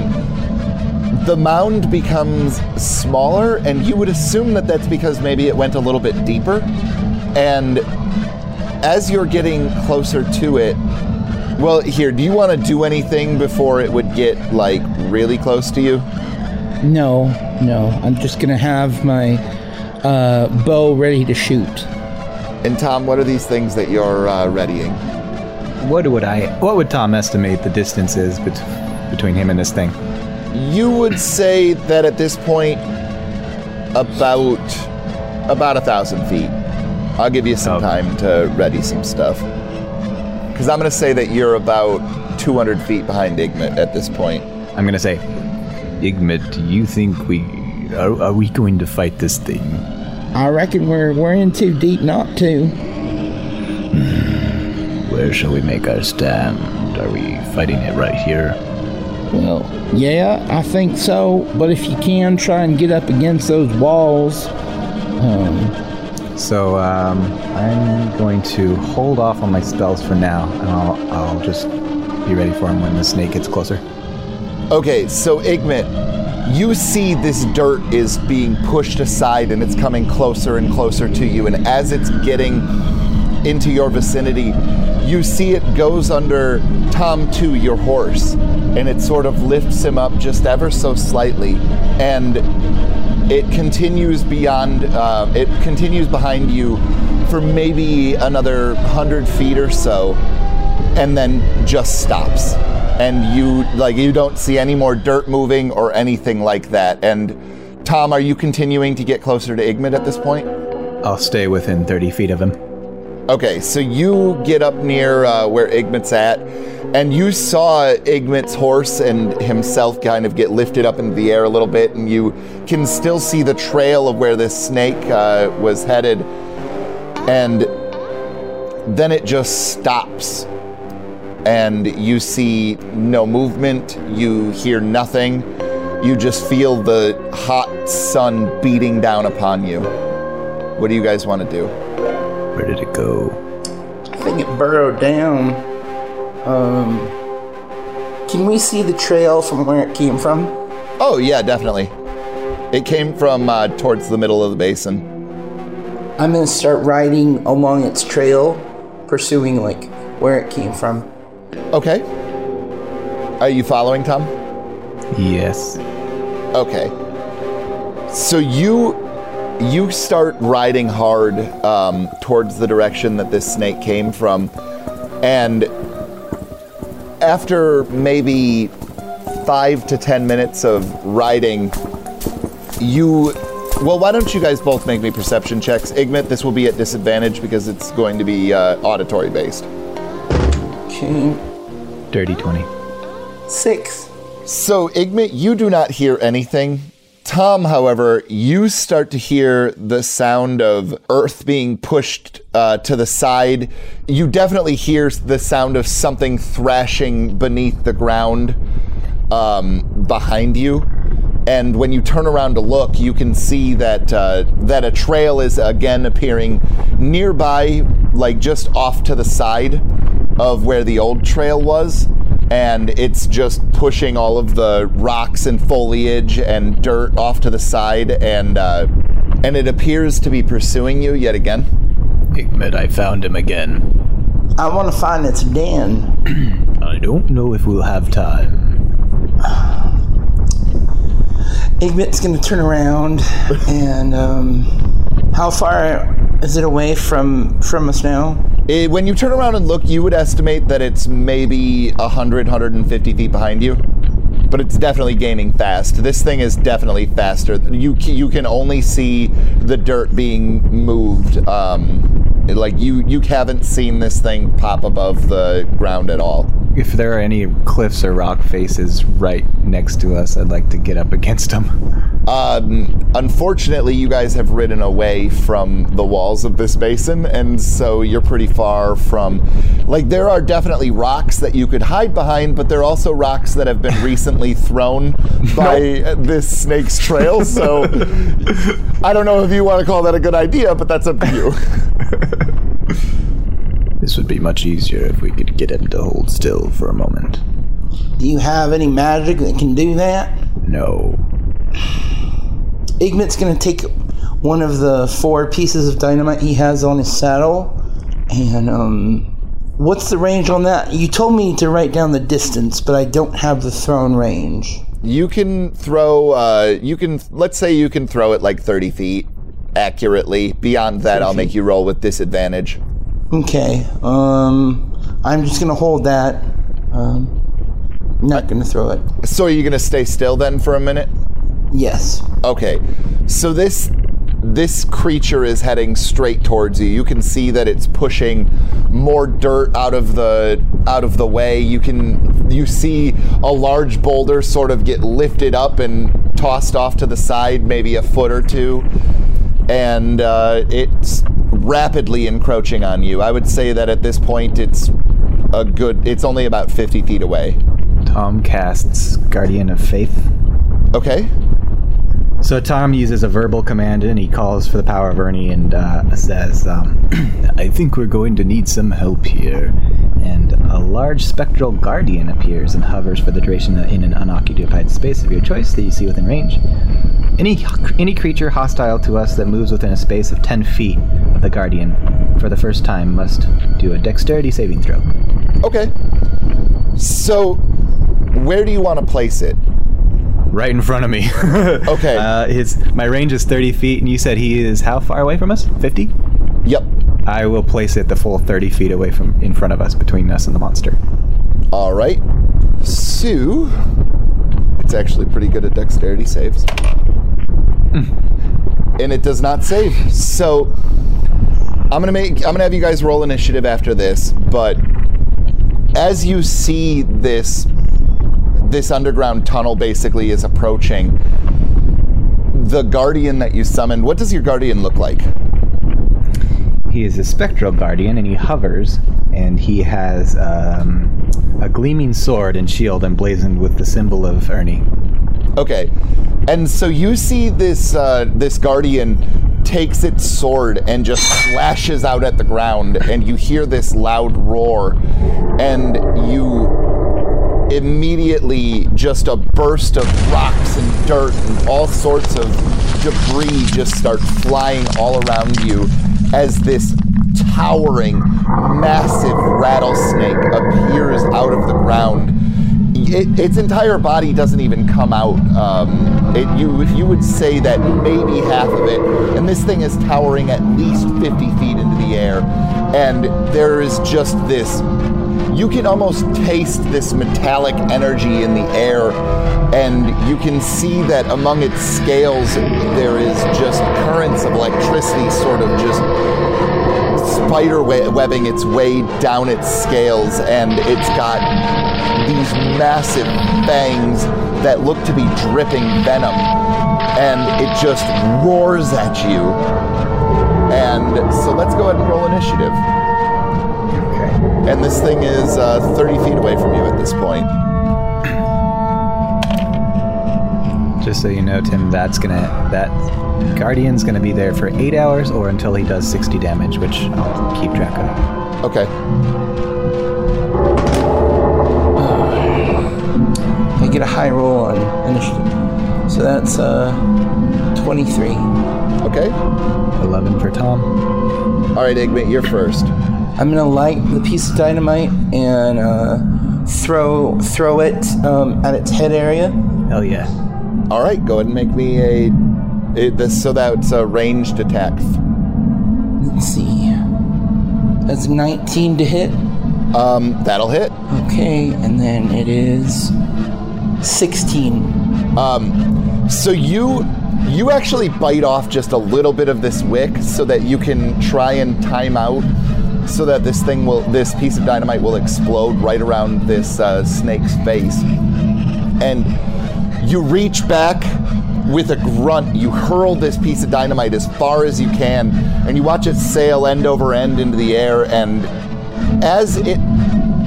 the mound becomes smaller, and you would assume that that's because maybe it went a little bit deeper. And as you're getting closer to it, well, here, do you want to do anything before it would get like really close to you? No, no, I'm just gonna have my uh, bow ready to shoot. And Tom, what are these things that you're uh, readying? What would I? What would Tom estimate the distance is bet- between him and this thing? You would say that at this point, about about a thousand feet. I'll give you some Oh. time to ready some stuff. Because I'm going to say that you're about 200 feet behind Igmit at this point. I'm gonna say, Igmit, do you think we are, are we going to fight this thing? I reckon we're we're in too deep not to. Where shall we make our stand? Are we fighting it right here? Well, yeah, I think so. But if you can try and get up against those walls, um, so um, I'm going to hold off on my spells for now, and I'll I'll just be ready for him when the snake gets closer. Okay, so Igmit, you see this dirt is being pushed aside and it's coming closer and closer to you. And as it's getting into your vicinity, you see it goes under Tom 2, your horse, and it sort of lifts him up just ever so slightly. And it continues beyond, uh, it continues behind you for maybe another 100 feet or so, and then just stops and you like you don't see any more dirt moving or anything like that and tom are you continuing to get closer to igmit at this point I'll stay within 30 feet of him. Okay so you get up near uh, where igmit's at and you saw igmit's horse and himself kind of get lifted up into the air a little bit and you can still see the trail of where this snake uh, was headed and then it just stops and you see no movement, you hear nothing, you just feel the hot sun beating down upon you. What do you guys want to do? Where did it go? I think it burrowed down. Um, can we see the trail from where it came from? Oh, yeah, definitely. It came from uh, towards the middle of the basin. I'm gonna start riding along its trail, pursuing like where it came from. Okay. Are you following, Tom? Yes. Okay. So you you start riding hard um, towards the direction that this snake came from, and after maybe five to ten minutes of riding, you. Well, why don't you guys both make me perception checks? Igmit, this will be at disadvantage because it's going to be uh, auditory based. Okay, Dirty 20. six. So, Igmit, you do not hear anything. Tom, however, you start to hear the sound of earth being pushed uh, to the side. You definitely hear the sound of something thrashing beneath the ground um, behind you. And when you turn around to look, you can see that uh, that a trail is again appearing nearby, like just off to the side of where the old trail was and it's just pushing all of the rocks and foliage and dirt off to the side and uh, and it appears to be pursuing you yet again Igmit, I found him again. I want to find its den. I don't know if we'll have time. Igmit's gonna turn around and um, how far is it away from from us now? Eh, when you turn around and look you would estimate that it's maybe 100 150 feet behind you. But it's definitely gaining fast. This thing is definitely faster. You you can only see the dirt being moved um, like you you haven't seen this thing pop above the ground at all. If there are any cliffs or rock faces right next to us, I'd like to get up against them. Um, unfortunately, you guys have ridden away from the walls of this basin, and so you're pretty far from. Like, there are definitely rocks that you could hide behind, but there are also rocks that have been recently thrown by uh, this snake's trail. So, I don't know if you want to call that a good idea, but that's up to you. This would be much easier if we could get him to hold still for a moment. Do you have any magic that can do that? No. Igmit's gonna take one of the four pieces of dynamite he has on his saddle, and um, what's the range on that? You told me to write down the distance, but I don't have the thrown range. You can throw. Uh, you can. Let's say you can throw it like 30 feet, accurately. Beyond that, I'll make you roll with disadvantage. Okay. Um, I'm just gonna hold that. Um, not gonna throw it. So are you going to stay still then for a minute? Yes. Okay. So this this creature is heading straight towards you. You can see that it's pushing more dirt out of the out of the way. You can you see a large boulder sort of get lifted up and tossed off to the side, maybe a foot or two, and uh, it's rapidly encroaching on you. I would say that at this point, it's a good. It's only about fifty feet away. Tom casts Guardian of Faith. Okay. So Tom uses a verbal command and he calls for the power of Ernie and uh, says, um, I think we're going to need some help here. And a large spectral guardian appears and hovers for the duration in an unoccupied space of your choice that you see within range. Any, any creature hostile to us that moves within a space of 10 feet of the guardian for the first time must do a dexterity saving throw. Okay. So, where do you want to place it? Right in front of me. Okay. Uh, his my range is 30 feet, and you said he is how far away from us? 50? Yep. I will place it the full 30 feet away from in front of us, between us and the monster. All right. Sue. It's actually pretty good at dexterity saves. and it does not save. So I'm gonna make I'm gonna have you guys roll initiative after this, but as you see this this underground tunnel basically is approaching, the guardian that you summoned, what does your guardian look like? He is a spectral guardian, and he hovers, and he has um, a gleaming sword and shield emblazoned with the symbol of Ernie. Okay, and so you see this uh, this guardian takes its sword and just slashes out at the ground, and you hear this loud roar, and you immediately just a burst of rocks and dirt and all sorts of debris just start flying all around you as this towering, massive rattlesnake appears out of the ground it, its entire body doesn't even come out. Um, it, you you would say that maybe half of it, and this thing is towering at least 50 feet into the air, and there is just this. You can almost taste this metallic energy in the air, and you can see that among its scales there is just currents of electricity, sort of just spider webbing its way down its scales, and it's got these massive fangs that look to be dripping venom, and it just roars at you. And so let's go ahead and roll initiative. Okay. And this thing is uh, 30 feet away from you at this point. Just so you know, Tim, that's gonna that guardian's gonna be there for eight hours or until he does 60 damage, which I'll keep track of. Okay. I get a high roll on initiative. So that's uh, 23. Okay. 11 for Tom. All right, Igmit, you're first. I'm gonna light the piece of dynamite and uh, throw throw it um, at its head area. Hell yeah. All right, go ahead and make me a. It, this so that's a ranged attack. Let's see. That's 19 to hit. Um, that'll hit. Okay, and then it is 16. Um, so you you actually bite off just a little bit of this wick so that you can try and time out so that this thing will this piece of dynamite will explode right around this uh, snake's face. And you reach back with a grunt. You hurl this piece of dynamite as far as you can and you watch it sail end over end into the air and as it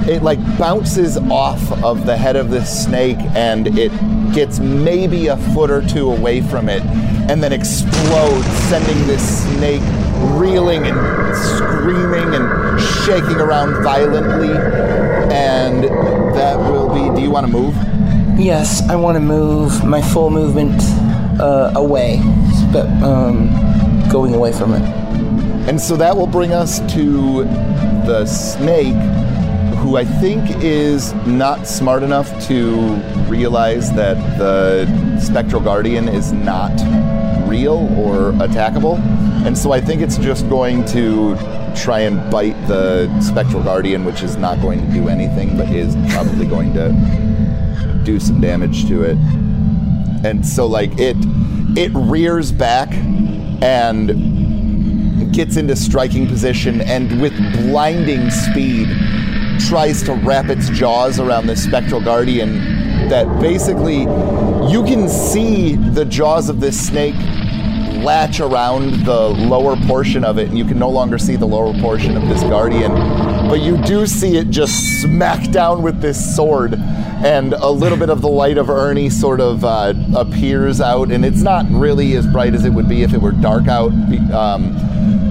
it like bounces off of the head of this snake and it gets maybe a foot or two away from it and then explodes sending this snake reeling and screaming and shaking around violently and that will be do you want to move Yes, I want to move my full movement uh, away, but um, going away from it. And so that will bring us to the snake, who I think is not smart enough to realize that the Spectral Guardian is not real or attackable. And so I think it's just going to try and bite the Spectral Guardian, which is not going to do anything, but is probably going to do some damage to it. And so like it it rears back and gets into striking position and with blinding speed tries to wrap its jaws around the spectral guardian that basically you can see the jaws of this snake latch around the lower portion of it and you can no longer see the lower portion of this guardian. But you do see it just smack down with this sword and a little bit of the light of ernie sort of uh, appears out and it's not really as bright as it would be if it were dark out um,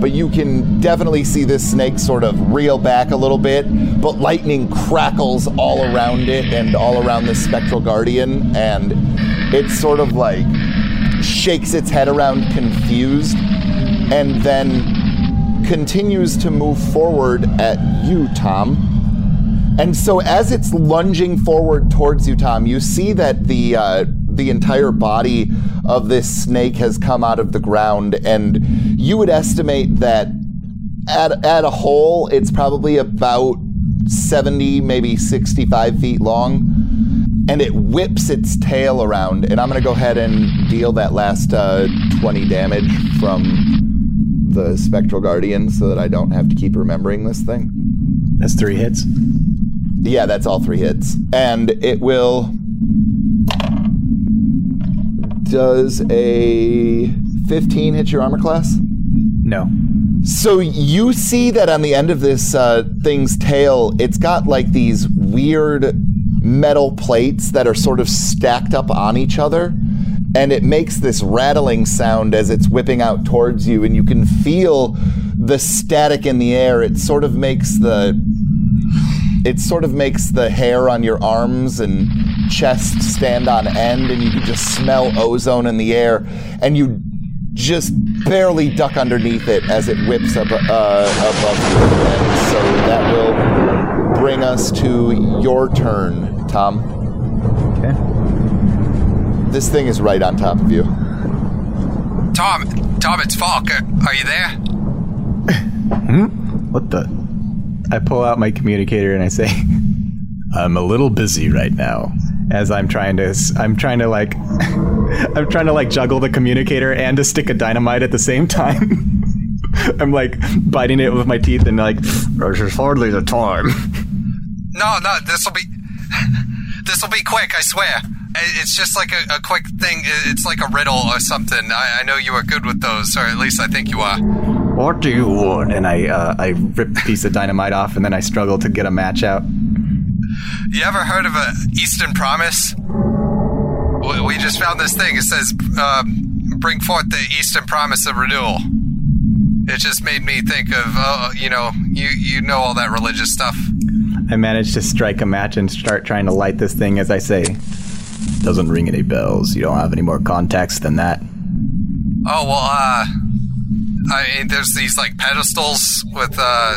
but you can definitely see this snake sort of reel back a little bit but lightning crackles all around it and all around the spectral guardian and it's sort of like shakes its head around confused and then continues to move forward at you, Tom. And so as it's lunging forward towards you, Tom, you see that the uh, the entire body of this snake has come out of the ground, and you would estimate that at at a whole, it's probably about seventy, maybe sixty-five feet long and it whips its tail around. And I'm going to go ahead and deal that last uh, 20 damage from the Spectral Guardian so that I don't have to keep remembering this thing. That's three hits. Yeah, that's all three hits. And it will. Does a 15 hit your armor class? No. So you see that on the end of this uh, thing's tail, it's got like these weird metal plates that are sort of stacked up on each other. And it makes this rattling sound as it's whipping out towards you, and you can feel the static in the air. It sort of makes the it sort of makes the hair on your arms and chest stand on end, and you can just smell ozone in the air, and you just barely duck underneath it as it whips up uh, above you. And so that will bring us to your turn, Tom. Okay. This thing is right on top of you. Tom, Tom, it's Falk. Are, are you there? hmm? What the? I pull out my communicator and I say, "I'm a little busy right now." As I'm trying to, I'm trying to like, I'm trying to like juggle the communicator and to stick a dynamite at the same time. I'm like biting it with my teeth and like, this is hardly the time. No, no, this will be. This will be quick, I swear. It's just like a, a quick thing. It's like a riddle or something. I, I know you are good with those, or at least I think you are. What do you want? And I, uh, I rip the piece of dynamite off, and then I struggle to get a match out. You ever heard of a Eastern Promise? We, we just found this thing. It says, um, "Bring forth the Eastern Promise of renewal." It just made me think of, uh, you know, you you know all that religious stuff. I manage to strike a match and start trying to light this thing as I say, Doesn't ring any bells. You don't have any more context than that. Oh well, uh, I mean, there's these like pedestals with, uh,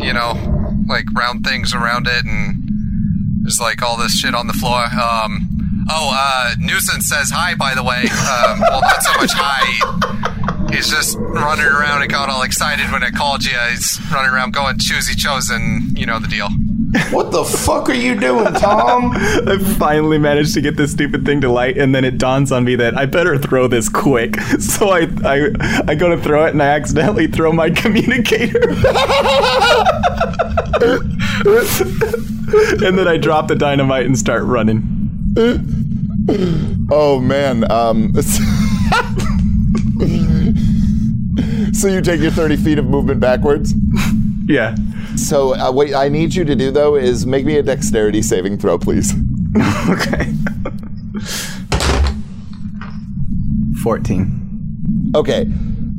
you know, like round things around it, and there's like all this shit on the floor. Um, oh, uh, Nuisance says hi, by the way. Um, well, not so much hi. He's just running around and got all excited when I called you. He's running around going choosy chosen. You know the deal. What the fuck are you doing, Tom? I finally managed to get this stupid thing to light, and then it dawns on me that I better throw this quick. So I, I, I go to throw it, and I accidentally throw my communicator. and then I drop the dynamite and start running. Oh man. Um, so you take your 30 feet of movement backwards. Yeah. So uh, what I need you to do though is make me a dexterity saving throw, please. Okay. 14. Okay.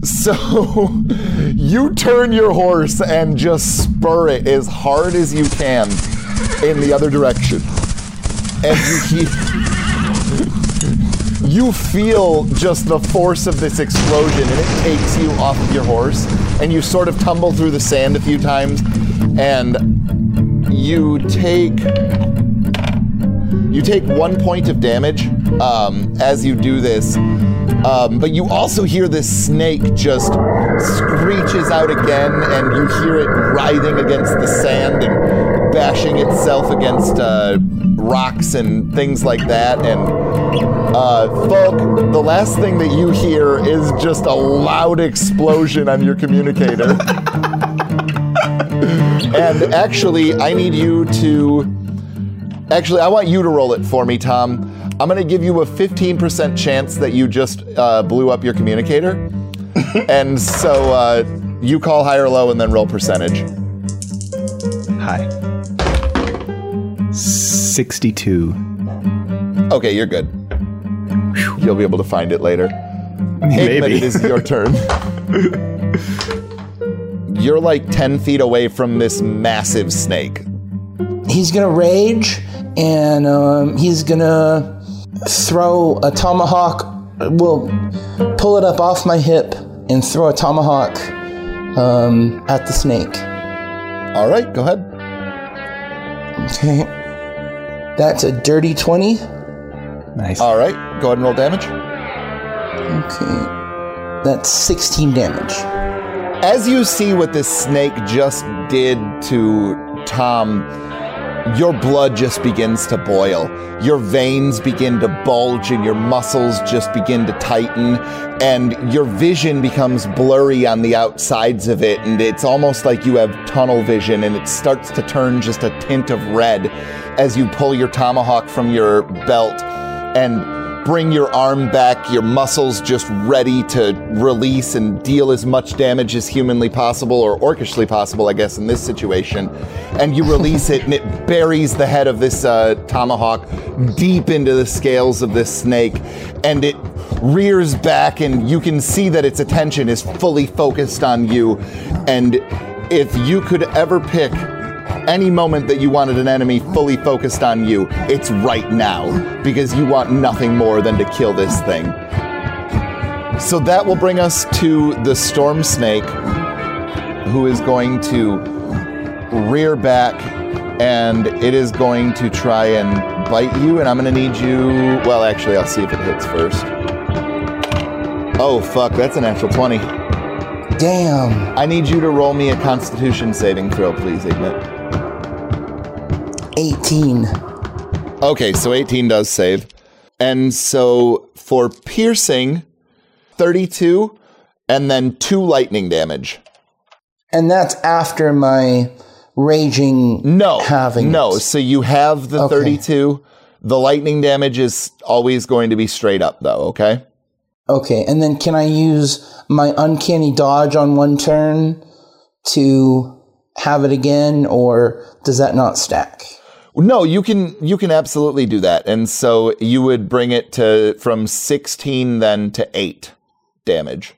So you turn your horse and just spur it as hard as you can in the other direction. And you hear, you feel just the force of this explosion and it takes you off of your horse and you sort of tumble through the sand a few times and you take you take one point of damage um, as you do this Um, but you also hear this snake just screeches out again, and you hear it writhing against the sand and bashing itself against uh, rocks and things like that. And uh, Falk, the last thing that you hear is just a loud explosion on your communicator. and actually, I need you to. Actually, I want you to roll it for me, Tom. I'm going to give you a 15% chance that you just uh, blew up your communicator. and so uh, you call high or low and then roll percentage. High. 62. Okay, you're good. You'll be able to find it later. Maybe. Igmit, it is your turn. You're like 10 feet away from this massive snake. He's gonna rage, and um, he's gonna throw a tomahawk. Well, pull it up off my hip and throw a tomahawk um, at the snake. All right, go ahead. Okay, that's a dirty twenty. Nice. All right, go ahead and roll damage. Okay, that's sixteen damage. As you see what this snake just did to Tom, your blood just begins to boil. Your veins begin to bulge and your muscles just begin to tighten and your vision becomes blurry on the outsides of it and it's almost like you have tunnel vision and it starts to turn just a tint of red as you pull your tomahawk from your belt and bring your arm back, your muscles just ready to release and deal as much damage as humanly possible or orcishly possible, I guess, in this situation. And you release it, and it buries the head of this uh, tomahawk deep into the scales of this snake, and it rears back, and you can see that its attention is fully focused on you. And if you could ever pick any moment that you wanted an enemy fully focused on you, it's right now because you want nothing more than to kill this thing. So that will bring us to the storm snake, who is going to rear back and it is going to try and bite you. And I'm going to need you. Well, actually, I'll see if it hits first. Oh, fuck, that's a natural 20. Damn. I need you to roll me a constitution saving throw, please, Igmit. 18. Okay, so 18 does save. And so for piercing, 32, and then two lightning damage. And that's after my raging No, having no. it. So you have the Okay. 32. The lightning damage is always going to be straight up, though, okay? Okay, and then can I use my uncanny dodge on one turn to have it again, or does that not stack? No, you can you can absolutely do that. And so you would bring it to from 16 then to 8 damage.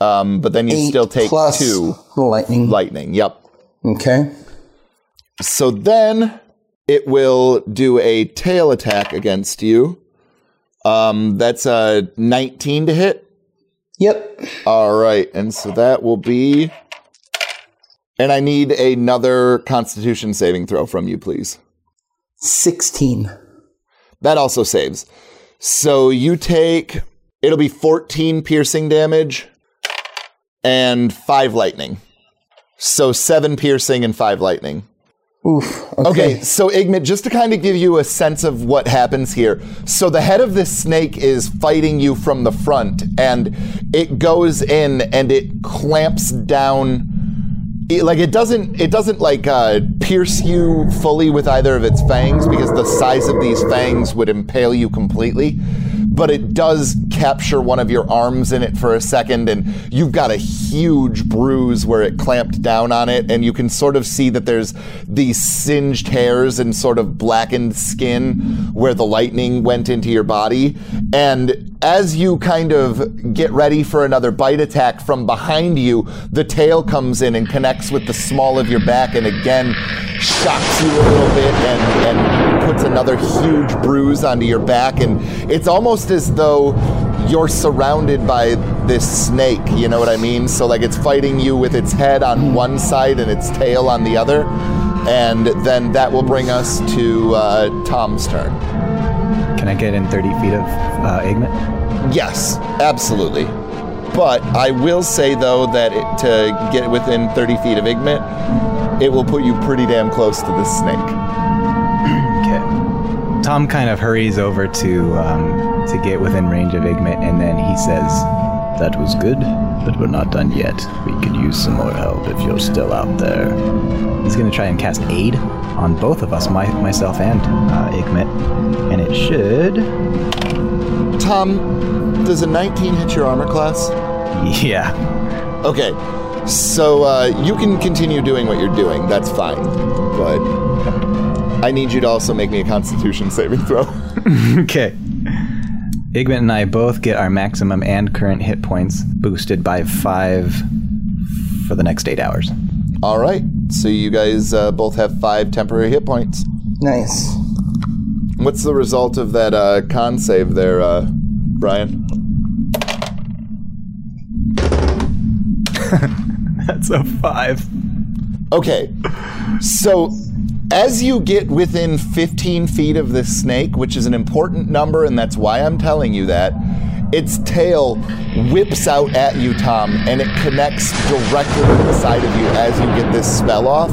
Um, but then you Eight still take plus 2 lightning. lightning. Yep. Okay. So then it will do a tail attack against you. Um, that's a 19 to hit. Yep. All right, and so that will be. And I need another Constitution saving throw from you, please. 16. That also saves. So you take. It'll be 14 piercing damage and 5 lightning. So 7 piercing and 5 lightning. Oof. Okay. Okay. so Igmit, just to kind of give you a sense of what happens here. So the head of this snake is fighting you from the front, and it goes in and it clamps down. It, like it doesn't, it doesn't like uh, pierce you fully with either of its fangs because the size of these fangs would impale you completely. But it does capture one of your arms in it for a second, and you've got a huge bruise where it clamped down on it, and you can sort of see that there's these singed hairs and sort of blackened skin where the lightning went into your body. And as you kind of get ready for another bite attack from behind you, the tail comes in and connects with the small of your back, and again shocks you a little bit and, and puts another huge bruise onto your back. And it's almost as though you're surrounded by this snake, you know what I mean? So, like, it's fighting you with its head on one side and its tail on the other. And then that will bring us to uh, Tom's turn. Can I get in 30 feet of uh, Igmit? Yes, absolutely. But I will say though that it, to get within 30 feet of Igmit, it will put you pretty damn close to this snake. Tom kind of hurries over to um, to get within range of Igmit, and then he says, That was good, but we're not done yet. We could use some more help if you're still out there. he's going to try and cast aid on both of us, my, myself and uh, Igmit, and it should. Tom, does a 19 hit your armor class? Yeah. Okay, so uh, you can continue doing what you're doing. That's fine. But I need you to also make me a constitution saving throw. okay. Igmit and I both get our maximum and current hit points boosted by five for the next eight hours. All right, so you guys uh, both have five temporary hit points. Nice. What's the result of that uh, con save there, uh, Brian? That's a five. Okay, so as you get within 15 feet of this snake, which is an important number, and that's why I'm telling you that, its tail whips out at you, Tom, and it connects directly to the side of you as you get this spell off.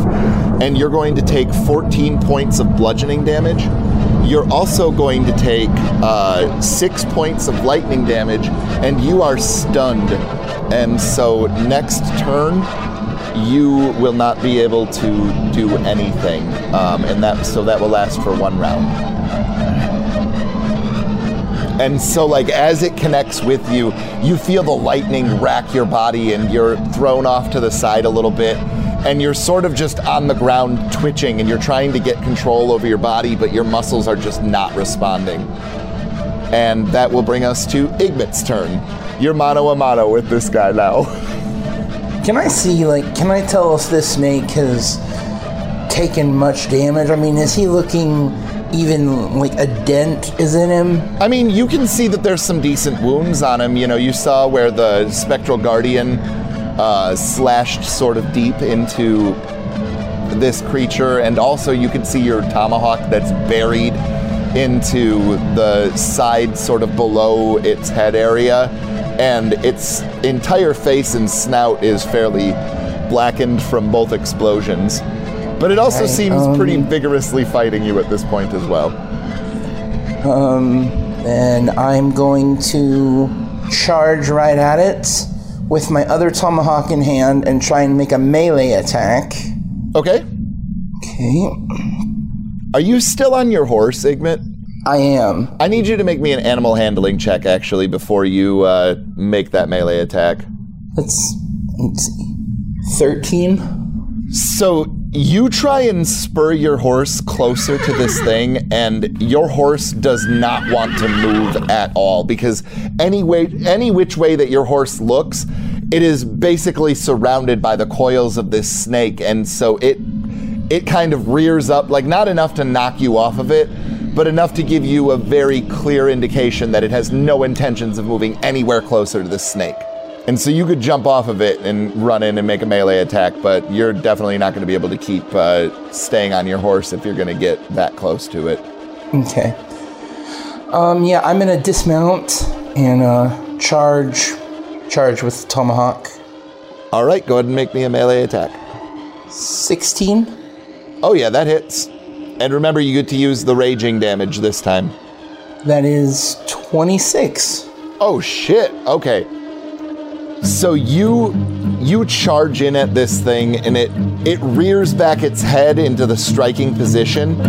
And you're going to take 14 points of bludgeoning damage. You're also going to take uh, six points of lightning damage, and you are stunned. And so next turn, you will not be able to do anything, um, and that so that will last for one round. And so, like as it connects with you, you feel the lightning rack your body, and you're thrown off to the side a little bit, and you're sort of just on the ground twitching, and you're trying to get control over your body, but your muscles are just not responding. And that will bring us to Igmit's turn. You're mano a mano with this guy now. Can I see, like, can I tell if this snake has taken much damage? I mean, is he looking even like a dent is in him? I mean, you can see that there's some decent wounds on him. You know, you saw where the Spectral Guardian uh, slashed sort of deep into this creature, and also you can see your tomahawk that's buried into the side, sort of below its head area, and its entire face and snout is fairly blackened from both explosions. But it also Okay, seems um, pretty vigorously fighting you at this point as well. Um, and I'm going to charge right at it with my other tomahawk in hand and try and make a melee attack. Okay. Okay. Are you still on your horse, Igmit? I am. I need you to make me an animal handling check, actually, before you uh, make that melee attack. Let's, let's see. 13. So you try and spur your horse closer to this thing, and your horse does not want to move at all because any way, any which way that your horse looks, it is basically surrounded by the coils of this snake, and so it it kind of rears up, like not enough to knock you off of it, but enough to give you a very clear indication that it has no intentions of moving anywhere closer to the snake. And so you could jump off of it and run in and make a melee attack, but you're definitely not going to be able to keep uh, staying on your horse if you're going to get that close to it. Okay. Um, yeah, I'm gonna dismount and uh, charge, charge with tomahawk. All right, go ahead and make me a melee attack. 16. Oh, yeah, that hits. And remember, you get to use the raging damage this time. That is 26. Oh shit. Okay. So you you charge in at this thing and it it rears back its head into the striking position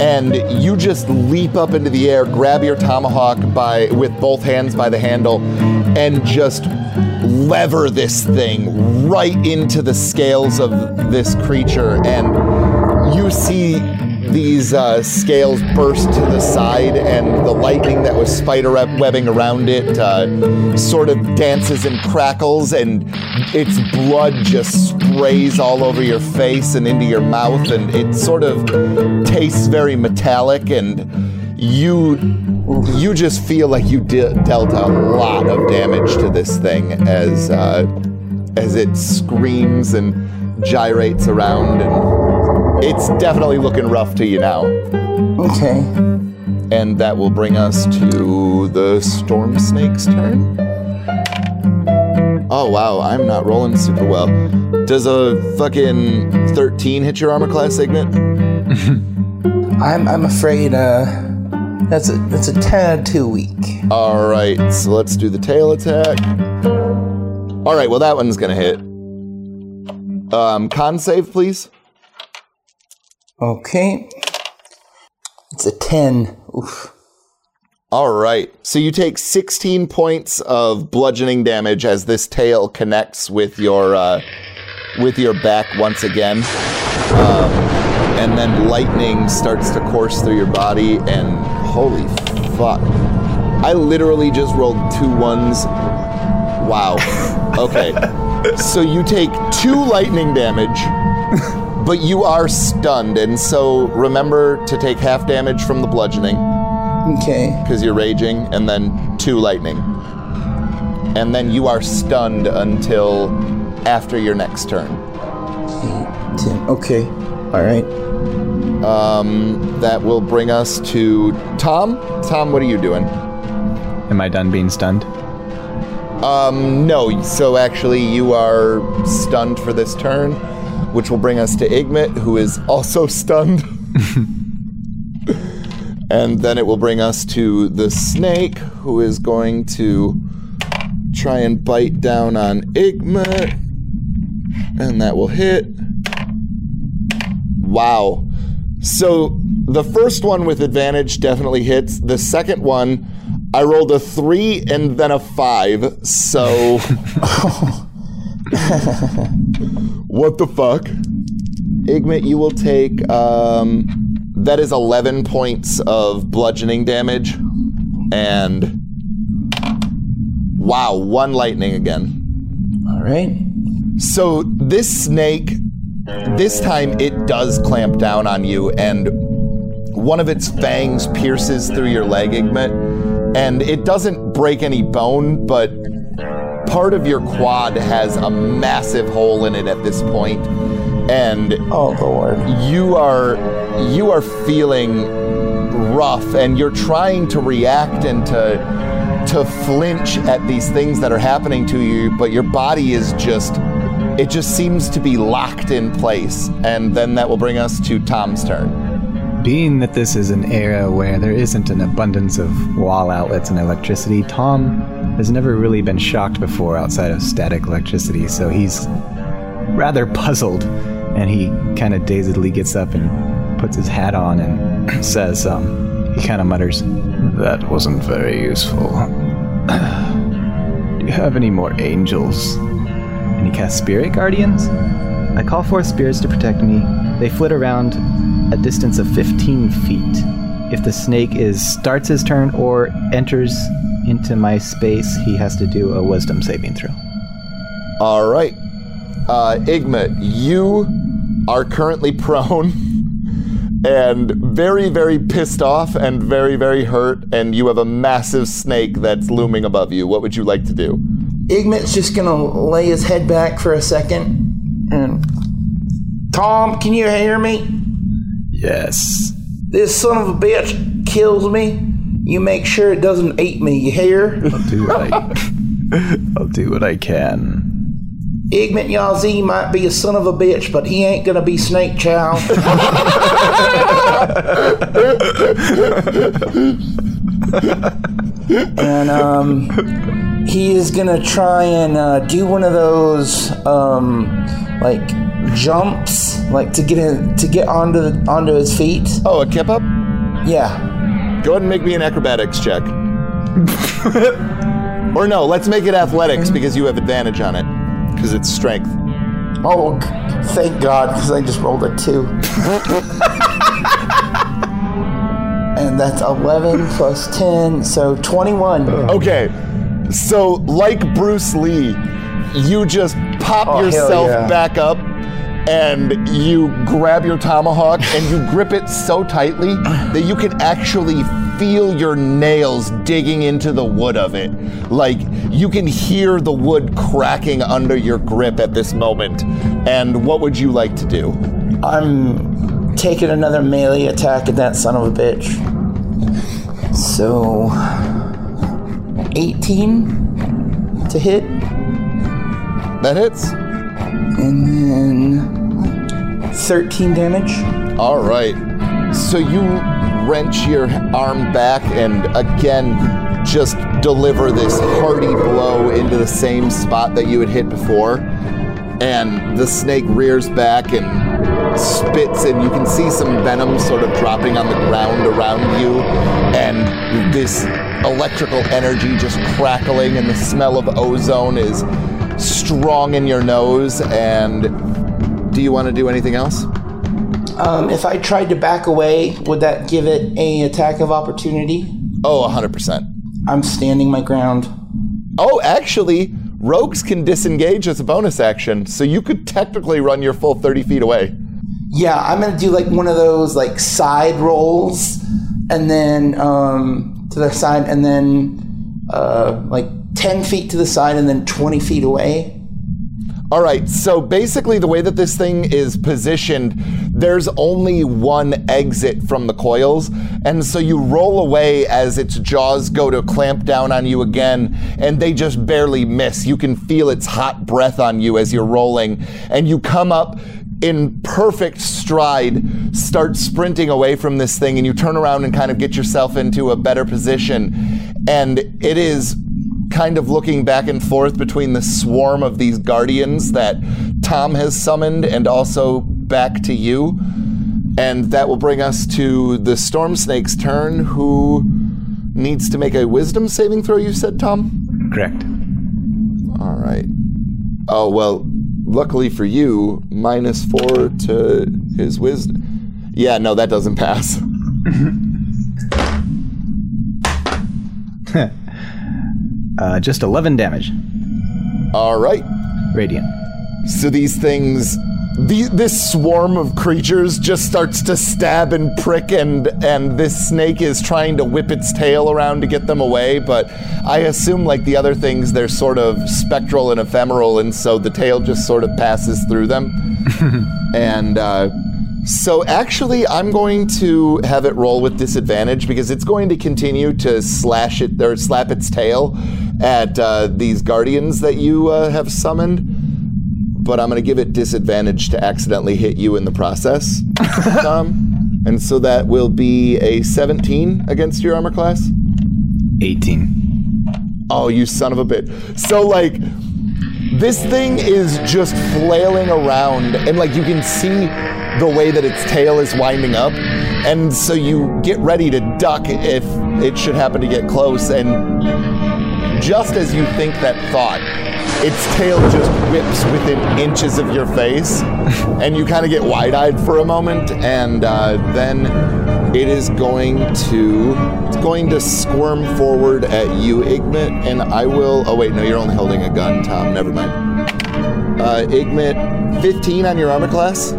and you just leap up into the air, grab your tomahawk by with both hands by the handle and just lever this thing right into the scales of this creature and you see these uh, scales burst to the side, and the lightning that was spider webbing around it uh, sort of dances and crackles, and its blood just sprays all over your face and into your mouth, and it sort of tastes very metallic, and you you just feel like you de- dealt a lot of damage to this thing as uh, as it screams and gyrates around and it's definitely looking rough to you now. Okay. and that will bring us to the storm snake's turn. Oh wow, I'm not rolling super well. Does a fucking 13 hit your armor class Igmit? I'm I'm afraid uh that's a that's a tad too weak. All right, so let's do the tail attack. All right, well that one's gonna hit. Um, con save, please. Okay. It's a ten. Oof. All right, so you take 16 points of bludgeoning damage as this tail connects with your uh, with your back once again, um, and then lightning starts to course through your body. And holy fuck, I literally just rolled two ones. Wow. Okay. so you take two lightning damage, but you are stunned, and so remember to take half damage from the bludgeoning Okay. because you're raging, and then two lightning. And then you are stunned until after your next turn. Ten. Okay. All right. Um, that will bring us to Tom. Tom, what are you doing? Am I done being stunned? Um, no. So actually, you are stunned for this turn, which will bring us to Igmit, who is also stunned. and then it will bring us to the snake, who is going to try and bite down on Igmit. And that will hit. Wow. So the first one with advantage definitely hits. The second one, I rolled a three and then a five. So. what the fuck? Igmit, you will take. Um, that is 11 points of bludgeoning damage. And. Wow, one lightning again. All right. So this snake, this time it does clamp down on you, and one of its fangs pierces through your leg, Igmit, and it doesn't break any bone, but part of your quad has a massive hole in it at this point, and Oh lord. you are you are feeling rough and you're trying to react and to to flinch at these things that are happening to you but your body is just it just seems to be locked in place and then that will bring us to Tom's turn Being that this is an era where there isn't an abundance of wall outlets and electricity, Tom has never really been shocked before outside of static electricity, so he's rather puzzled and he kind of dazedly gets up and puts his hat on and says, um, he kind of mutters, That wasn't very useful. Do you have any more angels? And he casts Spirit Guardians. I call forth spirits to protect me. They flit around a distance of 15 feet. If the snake is starts his turn or enters into my space, he has to do a wisdom saving throw. all right uh Igmit you are currently prone and very very pissed off and very very hurt and you have a massive snake that's looming above you what would you like to do Igmit's just gonna lay his head back for a second and Tom, can you hear me? Yes. This son of a bitch kills me. You make sure it doesn't eat me, you hear? Do what I, I'll do what I can. Igmit Yazi might be a son of a bitch, but he ain't gonna be Snake Chow. and um, he is gonna try and uh, do one of those um, like jumps, like to get in, to get onto the, onto his feet. oh a kip up Yeah. Go ahead and make me an acrobatics check. or no, let's make it athletics because you have advantage on it. Because it's strength. Oh, g- thank God, because I just rolled a two. and that's 11 plus 10, so 21. Okay. So, like Bruce Lee, you just pop Oh, hell yourself yeah. back up and you grab your tomahawk and you grip it so tightly that you can actually feel your nails digging into the wood of it. Like you can hear the wood cracking under your grip at this moment. And what would you like to do? I'm taking another melee attack at that son of a bitch. So, 18 to hit. That hits. And then 13 damage. All right. So you wrench your arm back and again just deliver this hearty blow into the same spot that you had hit before. And the snake rears back and spits, and you can see some venom sort of dropping on the ground around you. And this electrical energy just crackling, and the smell of ozone is strong in your nose. And do you want to do anything else? Um, if I tried to back away, would that give it a attack of opportunity? Oh, 100%. I'm standing my ground. Oh, actually, rogues can disengage as a bonus action, so you could technically run your full 30 feet away. Yeah, I'm gonna do like one of those like side rolls, and then um, to the side, and then uh, like ten feet to the side, and then twenty feet away. All right, so basically, the way that this thing is positioned, there's only one exit from the coils, and so you roll away as its jaws go to clamp down on you again, and they just barely miss. You can feel its hot breath on you as you're rolling, and you come up in perfect stride, start sprinting away from this thing, and you turn around and kind of get yourself into a better position. And it is kind of looking back and forth between the swarm of these guardians that Tom has summoned and also back to you. And that will bring us to the storm snake's turn, who needs to make a wisdom saving throw, you said, Tom? Correct. All right. Oh, well, luckily for you, minus four to his wisdom. Yeah, no, that doesn't pass. uh, just 11 damage. All right. Radiant. So these things, the, this swarm of creatures just starts to stab and prick, and and this snake is trying to whip its tail around to get them away. But I assume, like the other things, they're sort of spectral and ephemeral, and so the tail just sort of passes through them. and uh, so, actually, I'm going to have it roll with disadvantage because it's going to continue to slash it or slap its tail at uh, these guardians that you uh, have summoned but I'm going to give it disadvantage to accidentally hit you in the process, Tom. And so that will be a 17 against your armor class. 18. Oh, you son of a bit. So, like, this thing is just flailing around, and, like, you can see the way that its tail is winding up. And so you get ready to duck if it should happen to get close. And just as you think that thought, its tail just whips within inches of your face, and you kind of get wide-eyed for a moment, and uh, then it is going to it's going to squirm forward at you, Igmit, and I will. Oh wait, no, you're only holding a gun, Tom. Never mind. Uh, Igmit, 15 on your armor class.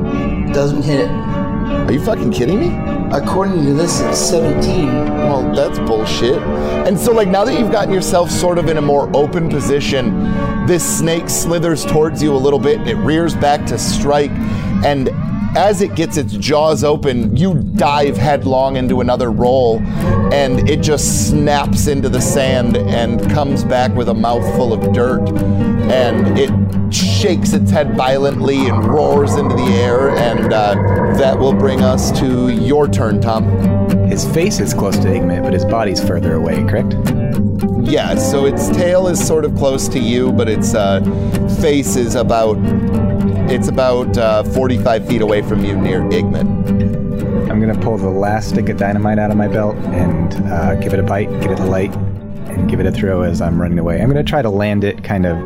Doesn't hit. Are you fucking kidding me? According to this, it's 17. Well, that's bullshit. And so, like, now that you've gotten yourself sort of in a more open position, this snake slithers towards you a little bit and it rears back to strike. And as it gets its jaws open, you dive headlong into another roll and it just snaps into the sand and comes back with a mouthful of dirt. And it shakes its head violently and roars into the air. And uh, that will bring us to your turn, Tom. His face is close to Igmit, but his body's further away, correct? Yeah, so its tail is sort of close to you, but its uh, face is about it's about uh, 45 feet away from you near Igmit. I'm gonna pull the last stick of dynamite out of my belt and uh, give it a bite, get it a light, and give it a throw as I'm running away. I'm gonna try to land it kind of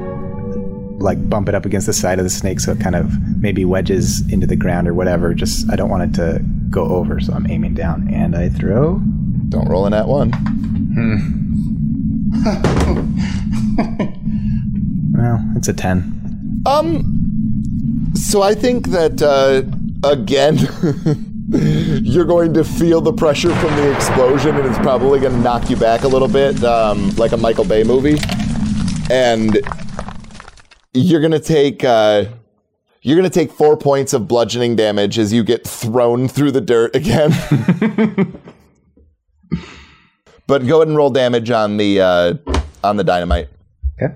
like bump it up against the side of the snake so it kind of maybe wedges into the ground or whatever. Just I don't want it to go over, so I'm aiming down and I throw. Don't roll in that one. Hmm. well, it's a 10. Um, so I think that, uh, again, you're going to feel the pressure from the explosion and it's probably going to knock you back a little bit, um, like a Michael Bay movie. And you're going to take, uh, you're going to take four points of bludgeoning damage as you get thrown through the dirt again. But go ahead and roll damage on the uh, on the dynamite. Okay.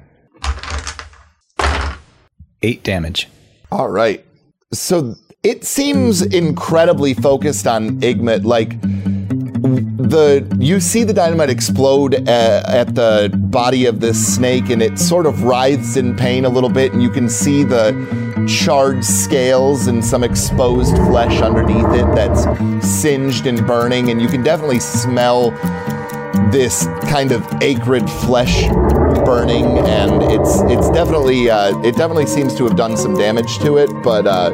Eight damage. All right. So it seems incredibly focused on Igmit. Like the you see the dynamite explode at, at the body of this snake, and it sort of writhes in pain a little bit, and you can see the charred scales and some exposed flesh underneath it that's singed and burning, and you can definitely smell this kind of acrid flesh burning, and it's it's definitely uh, it definitely seems to have done some damage to it, but uh,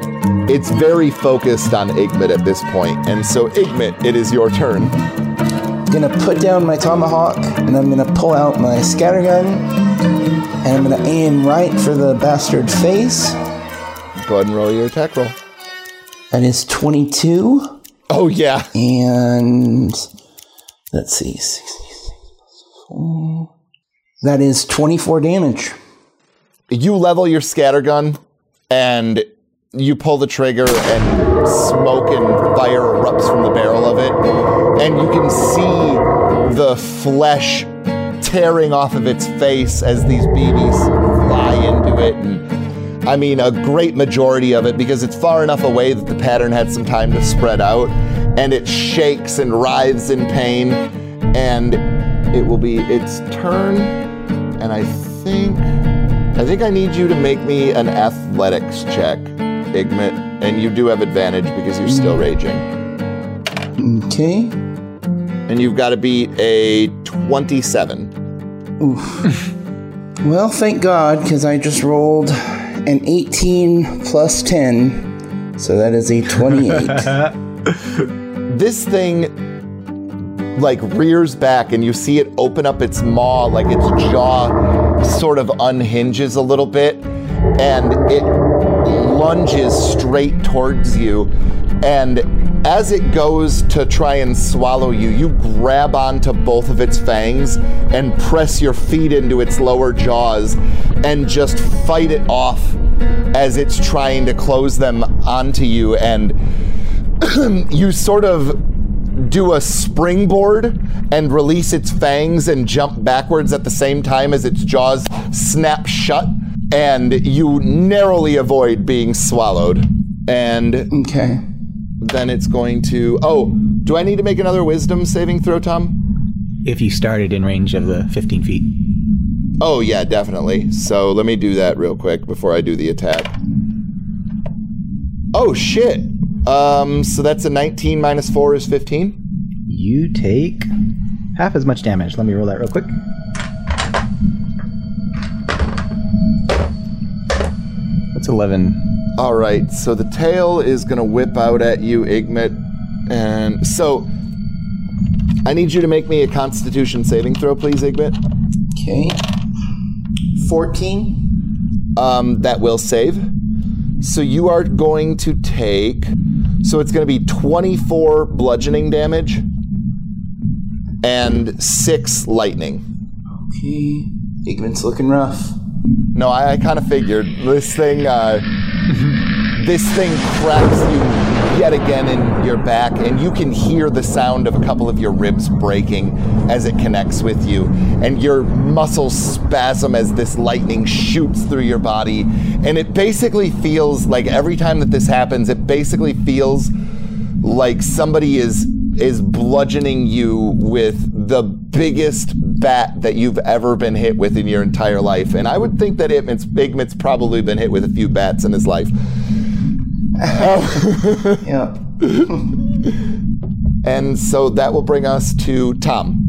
it's very focused on Igmit at this point. And so, Igmit, it is your turn. I'm gonna put down my tomahawk and I'm gonna pull out my scattergun and I'm gonna aim right for the bastard face. Go ahead and roll your attack roll. That is 22. Oh yeah. And let's see. That is 24 damage. You level your scattergun and you pull the trigger and smoke and fire erupts from the barrel of it. And you can see the flesh tearing off of its face as these BBs fly into it. And I mean, a great majority of it because it's far enough away that the pattern had some time to spread out. And it shakes and writhes in pain. And it will be its turn. And I think. I think I need you to make me an athletics check, Igmit, and you do have advantage because you're still mm. raging. Okay. And you've got to beat a 27. Oof. well, thank God, because I just rolled an 18 plus 10. So that is a 28. this thing like rears back and you see it open up its maw like its jaw sort of unhinges a little bit and it lunges straight towards you. And as it goes to try and swallow you you grab onto both of its fangs and press your feet into its lower jaws and just fight it off as it's trying to close them onto you. And you sort of do a springboard and release its fangs and jump backwards at the same time as its jaws snap shut and you narrowly avoid being swallowed. And okay. then it's going to oh do i need to make another wisdom saving throw tom? If you started in range of the 15 feet. oh yeah definitely. So let me do that real quick before i do the attack. Oh shit um so that's a 19 minus 4 is 15 You take half as much damage. Let me roll that real quick. That's 11. All right, so the tail is going to whip out at you, Igmit. And so I need you to make me a constitution saving throw, please, Igmit. Okay. 14. Um, that will save. So you are going to take. So it's going to be 24 bludgeoning damage and 6 lightning. Okay. Igmit's looking rough. No, I, I kind of figured this thing. Uh, this thing cracks you yet again in your back, and you can hear the sound of a couple of your ribs breaking as it connects with you, and your muscles spasm as this lightning shoots through your body, and it basically feels like every time that this happens, it basically feels like somebody is is bludgeoning you with the biggest bat that you've ever been hit with in your entire life. And I would think that Igmit's, probably been hit with a few bats in his life. yeah. and so that will bring us to Tom.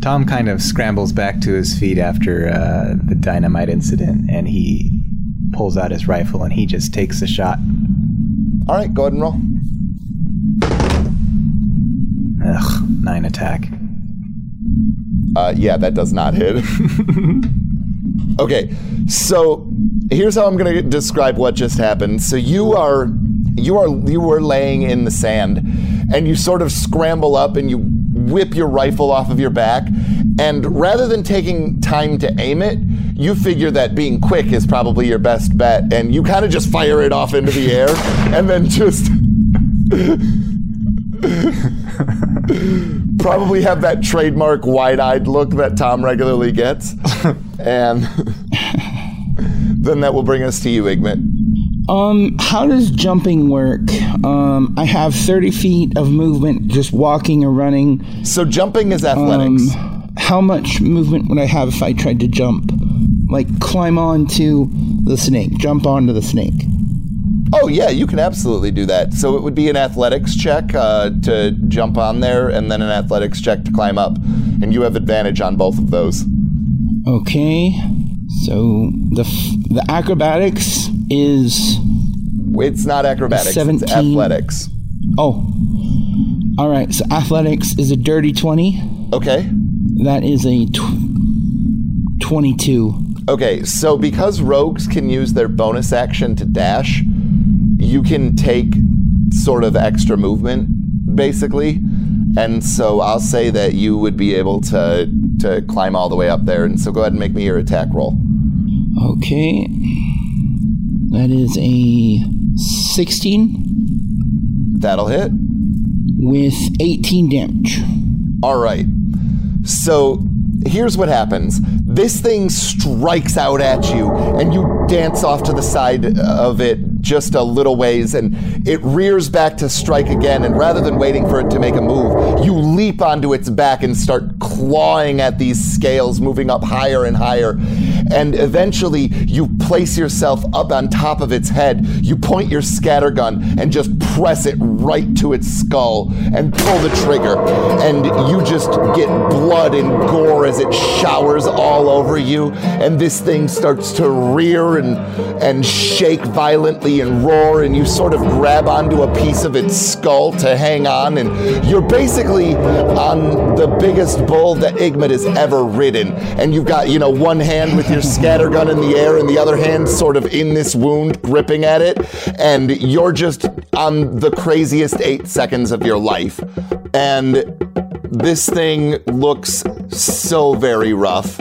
Tom kind of scrambles back to his feet after uh, the dynamite incident, and he pulls out his rifle and he just takes a shot. All right, go ahead and roll. Ugh, nine attack. Uh, yeah, that does not hit. okay, so here's how I'm going to describe what just happened. So you are you are you were laying in the sand, and you sort of scramble up and you whip your rifle off of your back, and rather than taking time to aim it, you figure that being quick is probably your best bet, and you kind of just fire it off into the air, and then just probably have that trademark wide-eyed look that Tom regularly gets, and then that will bring us to you, Igmit. Um, how does jumping work? Um, I have 30 feet of movement just walking or running. So jumping is athletics. Um, how much movement would I have if I tried to jump? Like climb onto the snake, jump onto the snake. Oh yeah, you can absolutely do that. So it would be an athletics check uh, to jump on there, and then an athletics check to climb up, and you have advantage on both of those. Okay. So the f- the acrobatics is It's not acrobatics. 17. It's athletics. oh. All right. So athletics is a dirty 20. Okay. That is a tw- 22. Okay, so because rogues can use their bonus action to dash, you can take sort of extra movement, basically. And so I'll say that you would be able to to climb all the way up there. And so go ahead and make me your attack roll. Okay. That is a 16 That'll hit. with 18 damage. All right. So here's what happens this thing strikes out at you, and you dance off to the side of it just a little ways, and it rears back to strike again. And rather than waiting for it to make a move, you leap onto its back and start clawing at these scales, moving up higher and higher. And eventually, you place yourself up on top of its head. You point your scattergun and just press it right to its skull and pull the trigger. And you just get blood and gore as it showers all over you. And this thing starts to rear and, and shake violently and roar. And you sort of grab onto a piece of its skull to hang on. And you're basically on the biggest bull that Igmit has ever ridden. And you've got, you know, one hand with your scattergun in the air and the other hand sort of in this wound, gripping at it. And you're just on the craziest eight seconds of your life. And this thing looks so very rough.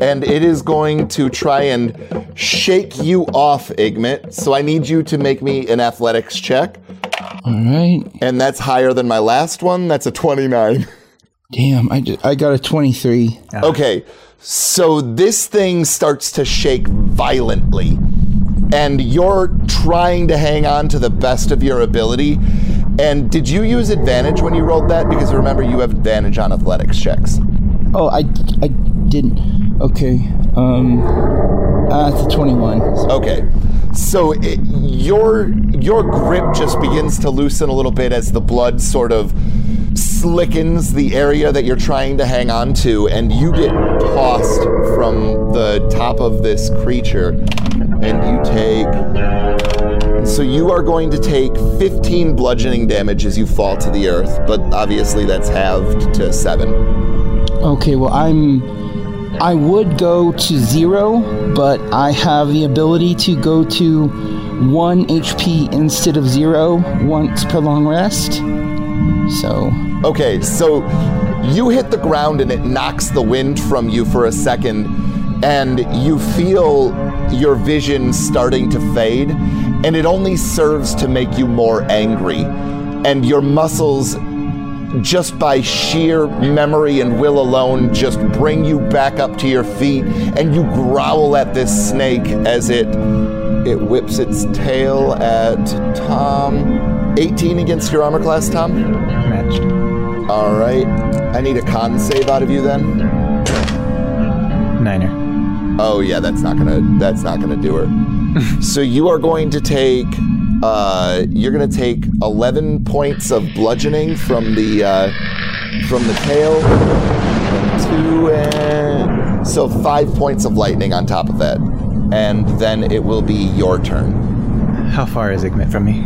And it is going to try and shake you off, Igmit. So I need you to make me an athletics check. All right. And that's higher than my last one. That's a 29. Damn, I, ju- I got a 23. Okay, so this thing starts to shake violently, and you're trying to hang on to the best of your ability. And did you use advantage when you rolled that? Because remember, you have advantage on athletics checks. Oh, I, I didn't. Okay. Um, uh, it's a 21. Okay. So it, your your grip just begins to loosen a little bit as the blood sort of slickens the area that you're trying to hang on to, and you get tossed from the top of this creature, and you take. So you are going to take 15 bludgeoning damage as you fall to the earth, but obviously that's halved to seven. Okay, well, I'm. I would go to zero, but I have the ability to go to one HP instead of zero once per long rest. So. Okay, so you hit the ground and it knocks the wind from you for a second, and you feel your vision starting to fade, and it only serves to make you more angry. And your muscles, just by sheer memory and will alone, just bring you back up to your feet, and you growl at this snake as it it whips its tail at Tom. 18 against your armor class, Tom? Matched. All right. I need a con save out of you then. Niner. Oh yeah, that's not gonna that's not gonna do her. so you are going to take uh, you're gonna take 11 points of bludgeoning from the uh, from the tail, two and so five points of lightning on top of that, and then it will be your turn. How far is Igmit from me?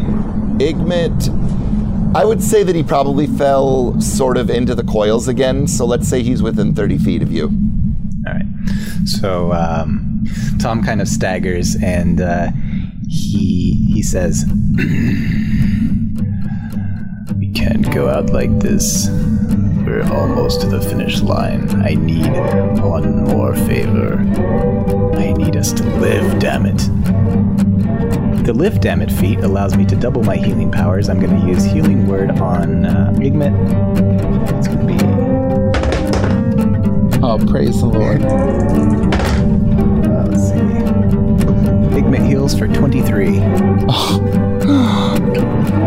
Igmit, I would say that he probably fell sort of into the coils again. So let's say he's within 30 feet of you. All right. So um, Tom kind of staggers and uh, he he says, We can't go out like this. We're almost to the finish line. I need one more favor. I need us to live, damn it. "The lift, damn it!" feat allows me to double my healing powers. I'm going to use healing word on uh, Igmit. It's going to be Oh, praise the Lord. See. Heals for 23.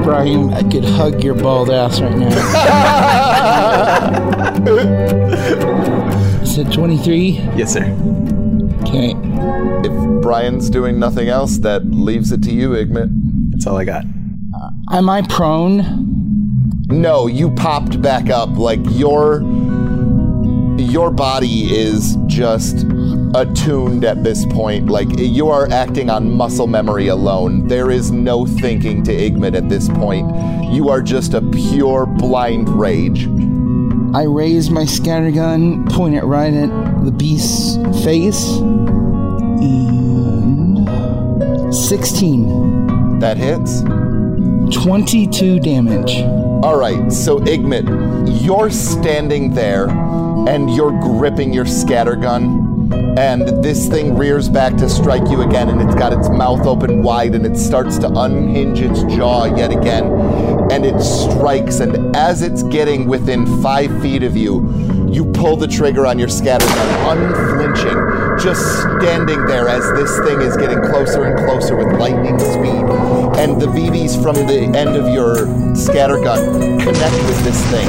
Brian, I could hug your bald ass right now. Said 23? Yes, sir. Okay. If Brian's doing nothing else, that leaves it to you, Igmit. That's all I got. Uh, am I prone? No, you popped back up. Like your your body is just attuned at this point. Like you are acting on muscle memory alone. There is no thinking to Igmit at this point. You are just a pure blind rage. I raise my scattergun, point it right at the beast's face, and 16. That hits. 22 damage. All right, so Igmit, you're standing there and you're gripping your scattergun, and this thing rears back to strike you again, and it's got its mouth open wide, and it starts to unhinge its jaw yet again, and it strikes, and as it's getting within five feet of you, you pull the trigger on your scattergun, unflinching, just standing there as this thing is getting closer and closer with lightning speed. And the BBs from the end of your scattergun connect with this thing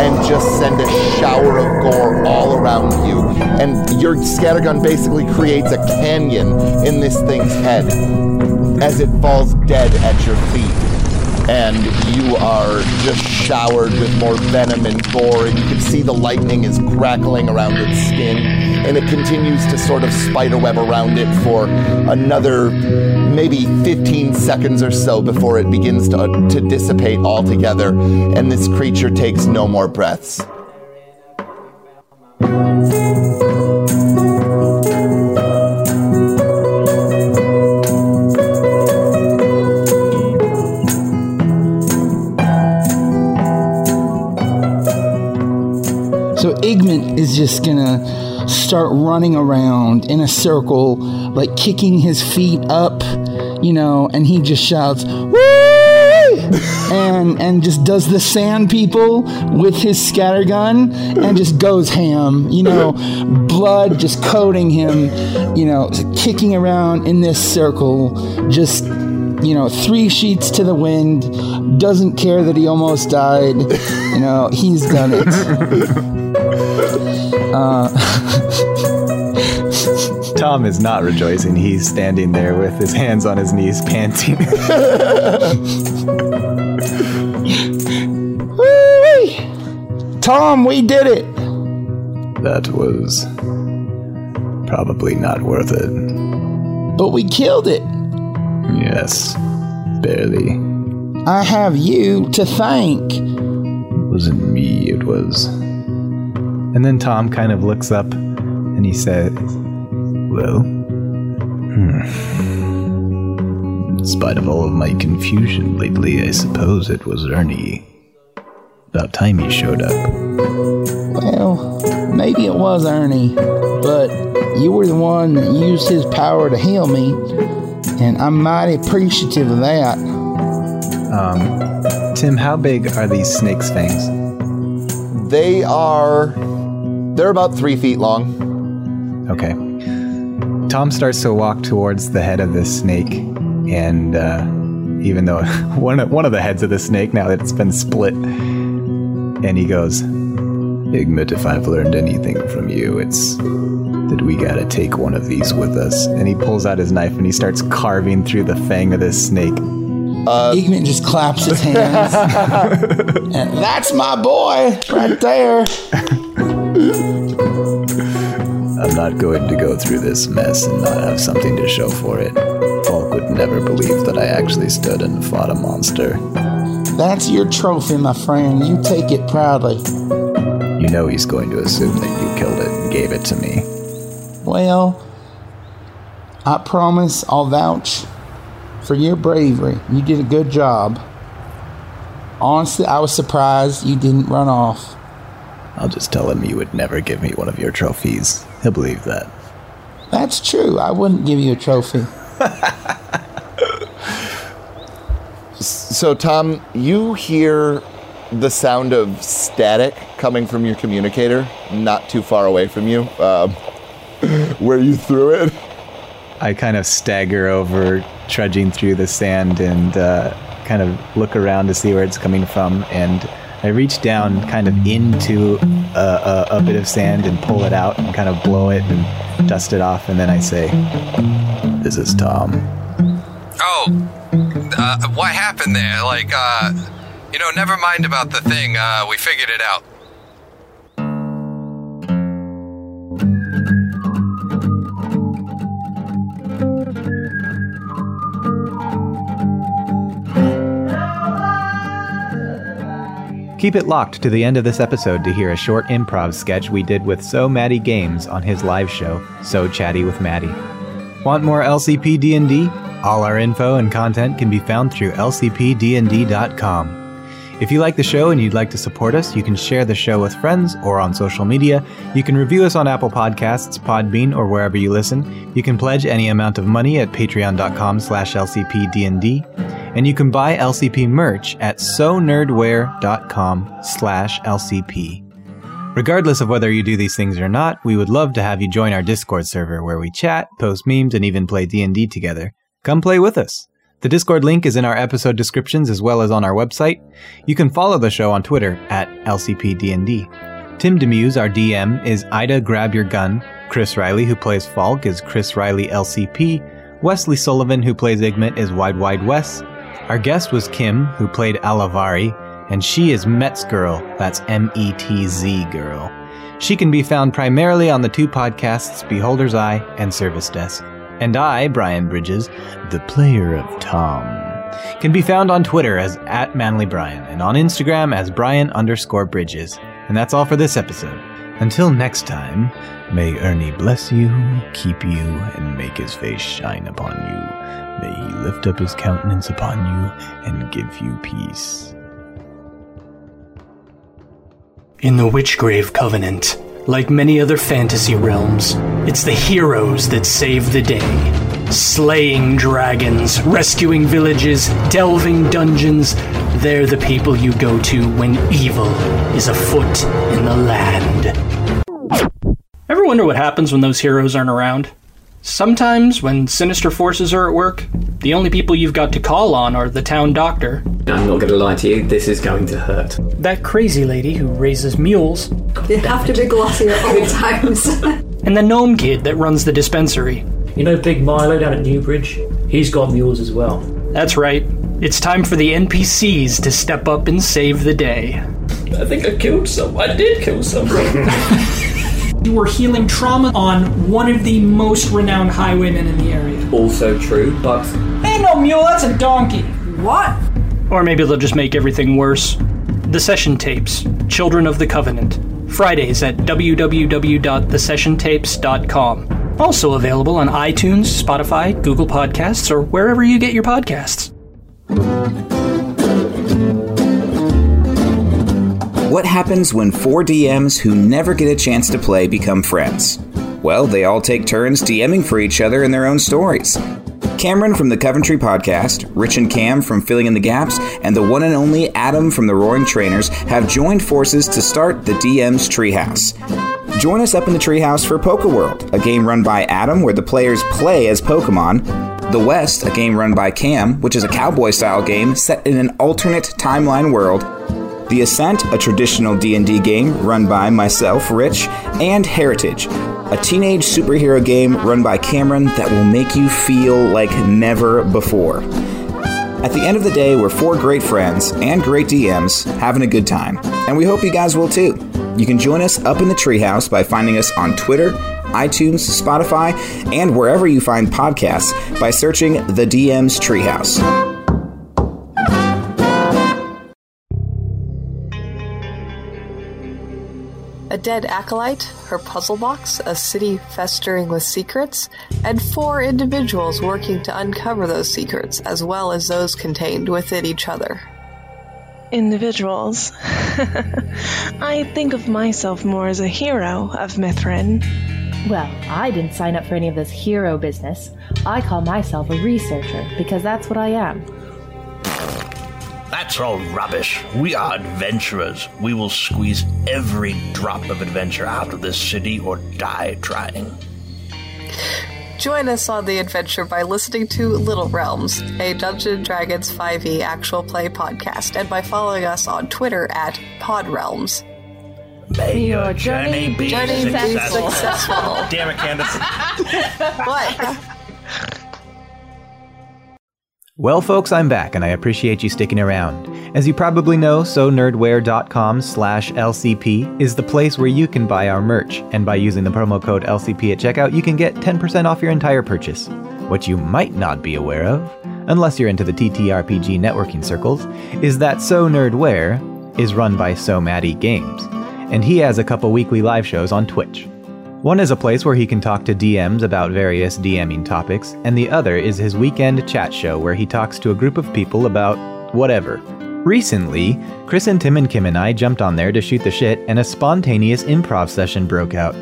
and just send a shower of gore all around you. And your scattergun basically creates a canyon in this thing's head as it falls dead at your feet and you are just showered with more venom and gore, and you can see the lightning is crackling around its skin, and it continues to sort of spiderweb around it for another maybe 15 seconds or so before it begins to, to dissipate altogether, and this creature takes no more breaths. Start running around in a circle, like kicking his feet up, you know, and he just shouts, Woo! and and just does the sand people with his scattergun and just goes ham, you know, blood just coating him, you know, kicking around in this circle, just you know, three sheets to the wind, doesn't care that he almost died, you know, he's done it. Uh, Tom is not rejoicing. He's standing there with his hands on his knees, panting. Tom, we did it. that was probably not worth it. But we killed it. Yes, barely. I have you to thank. It wasn't me, it was. And then Tom kind of looks up and he says, Well, hmm. In spite of all of my confusion lately, I suppose it was Ernie. About time he showed up. Well, maybe it was Ernie, but you were the one that used his power to heal me, and I'm mighty appreciative of that. Um, Tim, how big are these snake's fangs? They are. They're about three feet long. Okay. Tom starts to walk towards the head of this snake, and uh, even though one of, one of the heads of the snake, now that it's been split, and he goes, Igmit, if I've learned anything from you, it's that we gotta take one of these with us. And he pulls out his knife and he starts carving through the fang of this snake. Uh, Igmit just claps his hands. and that's my boy right there. I'm not going to go through this mess and not have something to show for it. Falk would never believe that I actually stood and fought a monster. That's your trophy, my friend. You take it proudly. You know he's going to assume that you killed it and gave it to me. Well, I promise I'll vouch for your bravery. You did a good job. Honestly, I was surprised you didn't run off. I'll just tell him you would never give me one of your trophies. He'll believe that. That's true. I wouldn't give you a trophy. So, Tom, you hear the sound of static coming from your communicator, not too far away from you, um, where you threw it. I kind of stagger over, trudging through the sand, and uh, kind of look around to see where it's coming from. And I reach down kind of into a, a, a bit of sand and pull it out and kind of blow it and dust it off. And then I say, This is Tom. Oh, uh, what happened there? Like, uh, you know, never mind about the thing. Uh, we figured it out. Keep it locked to the end of this episode to hear a short improv sketch we did with So Matty Games on his live show, So Chatty with Matty. Want more LCP D&D? All our info and content can be found through lcpdnd.com. If you like the show and you'd like to support us, you can share the show with friends or on social media. You can review us on Apple Podcasts, Podbean, or wherever you listen. You can pledge any amount of money at patreon.com slash lcpdnd. And you can buy LCP merch at sonerdwear.com slash lcp. Regardless of whether you do these things or not, we would love to have you join our Discord server where we chat, post memes, and even play D&D together. Come play with us. The Discord link is in our episode descriptions as well as on our website. You can follow the show on Twitter at LCPDND. Tim Demuse, our DM, is Ida Grab Your Gun. Chris Riley, who plays Falk, is Chris Riley LCP. Wesley Sullivan, who plays Igmit, is Wide Wide Wes. Our guest was Kim, who played Alavari, and she is Metz Girl. That's M E T Z Girl. She can be found primarily on the two podcasts Beholder's Eye and Service Desk. And I, Brian Bridges, the player of Tom, can be found on Twitter as at ManlyBrian and on Instagram as Brian underscore Bridges. And that's all for this episode. Until next time, may Ernie bless you, keep you, and make his face shine upon you. May he lift up his countenance upon you and give you peace. In the Witchgrave Covenant, like many other fantasy realms, it's the heroes that save the day. Slaying dragons, rescuing villages, delving dungeons, they're the people you go to when evil is afoot in the land. Ever wonder what happens when those heroes aren't around? Sometimes, when sinister forces are at work, the only people you've got to call on are the town doctor, I'm not going to lie to you, this is going to hurt. that crazy lady who raises mules, They have to be glossy at all times. and the gnome kid that runs the dispensary. You know Big Milo down at Newbridge? He's got mules as well. That's right. It's time for the NPCs to step up and save the day. I think I killed some. I did kill someone. You were healing trauma on one of the most renowned highwaymen in the area. also true, but Ain't no mule, that's a donkey. What? Or maybe they'll just make everything worse. The Session Tapes, Children of the Covenant. Fridays at www.thesessiontapes.com. Also available on iTunes, Spotify, Google Podcasts, or wherever you get your podcasts. What happens when four DMs who never get a chance to play become friends? Well, they all take turns DMing for each other in their own stories. Cameron from the Coventry podcast, Rich and Cam from Filling in the Gaps, and the one and only Adam from the Roaring Trainers have joined forces to start the DM's Treehouse. Join us up in the Treehouse for Poke World, a game run by Adam where the players play as Pokemon, The West, a game run by Cam, which is a cowboy style game set in an alternate timeline world, the Ascent, a traditional D&D game run by myself, Rich, and Heritage, a teenage superhero game run by Cameron that will make you feel like never before. At the end of the day, we're four great friends and great DMs having a good time, and we hope you guys will too. You can join us up in the treehouse by finding us on Twitter, iTunes, Spotify, and wherever you find podcasts by searching The DM's Treehouse. A dead acolyte, her puzzle box, a city festering with secrets, and four individuals working to uncover those secrets, as well as those contained within each other. Individuals. I think of myself more as a hero of Mithrin. Well, I didn't sign up for any of this hero business. I call myself a researcher because that's what I am. That's all rubbish. We are adventurers. We will squeeze every drop of adventure out of this city or die trying. Join us on the adventure by listening to Little Realms, a Dungeon Dragons 5e actual play podcast, and by following us on Twitter at PodRealms. May your journey be Journey successful. successful. Damn it, Candace. what? Well, folks, I'm back, and I appreciate you sticking around. As you probably know, sonerdwear.com slash LCP is the place where you can buy our merch, and by using the promo code LCP at checkout, you can get 10% off your entire purchase. What you might not be aware of, unless you're into the TTRPG networking circles, is that So Nerdwear is run by So Matty Games, and he has a couple weekly live shows on Twitch. One is a place where he can talk to DMs about various DMing topics, and the other is his weekend chat show where he talks to a group of people about whatever. Recently, Chris and Tim and Kim and I jumped on there to shoot the shit, and a spontaneous improv session broke out.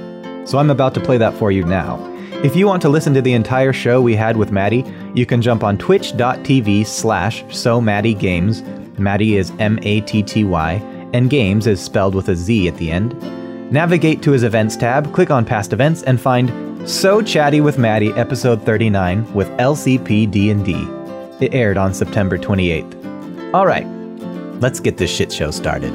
So I'm about to play that for you now. If you want to listen to the entire show we had with Matty, you can jump on twitch.tv slash so Matty Games. Matty is M A T T Y, and Games is spelled with a Z at the end. Navigate to his events tab, click on past events, and find So Chatty with Matty episode 39 with LCP D&D. It aired on September 28th. All right, let's get this shit show started.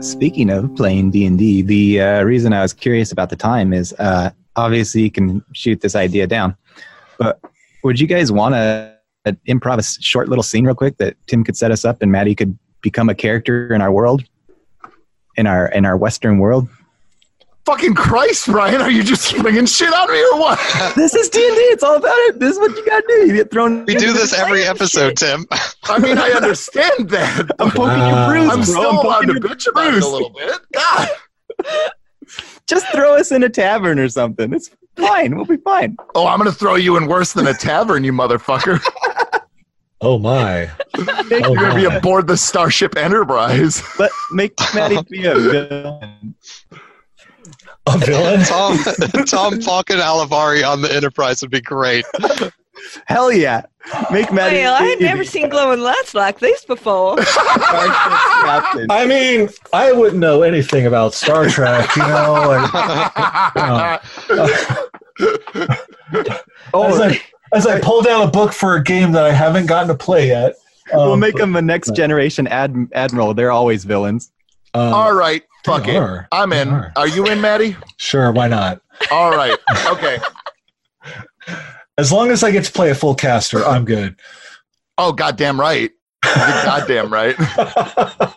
Speaking of playing D&D, the uh, reason I was curious about the time is uh, obviously you can shoot this idea down, but would you guys want to uh, improv a s- short little scene real quick that Tim could set us up and Matty could become a character in our world, in our in our Western world? Fucking Christ, Brian, are you just springing shit on me or what? this is D&D. It's all about it. This is what you gotta do. You get thrown. We do this every episode, Tim. I mean, I understand that. I'm poking Uh, your bruise, I'm bro. still I'm allowed poking to your bitch about it a little bit. God. Just throw us in a tavern or something. It's fine. We'll be fine. Oh, I'm gonna throw you in worse than a tavern, you motherfucker. Oh my! You're oh, gonna be aboard the Starship Enterprise. But make Matty be a villain. A villain? Tom, Tom fucking Alavari on the Enterprise would be great. Hell yeah. Make Matty. Well, I had never seen glowing lights like this before. I mean, I wouldn't know anything about Star Trek, you know. Like, you know. Oh, as, I, as I pull down a book for a game that I haven't gotten to play yet, we'll um, make them a next generation ad- admiral. They're always villains. um, All right, fuck it. are. I'm in. Are. Are you in, Matty? Sure, why not? All right. Okay. As long as I get to play a full caster, I'm good. Oh, goddamn right. Goddamn right.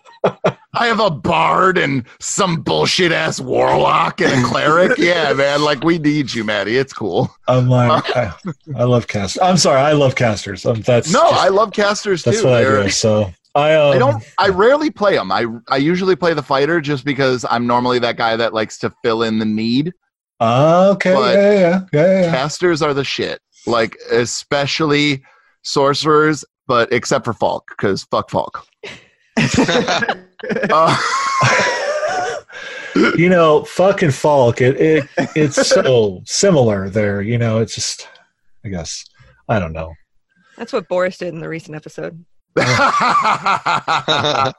I have a bard and some bullshit ass warlock and a cleric. Yeah, man. Like we need you, Matty. It's cool. I'm like, I, I love casters. I'm sorry, I love casters. Um, that's No, just- I love casters that's too. what I They're- do. So I, um, I don't. I rarely play them. I I usually play the fighter just because I'm normally that guy that likes to fill in the need. Uh, okay, yeah, yeah, yeah, yeah, yeah. Casters are the shit. Like especially sorcerers, but except for Falk because fuck Falk. Uh, you know, fucking Falk. It, it it's so similar there. You know, it's just, I guess, I don't know. That's what Boris did in the recent episode. We're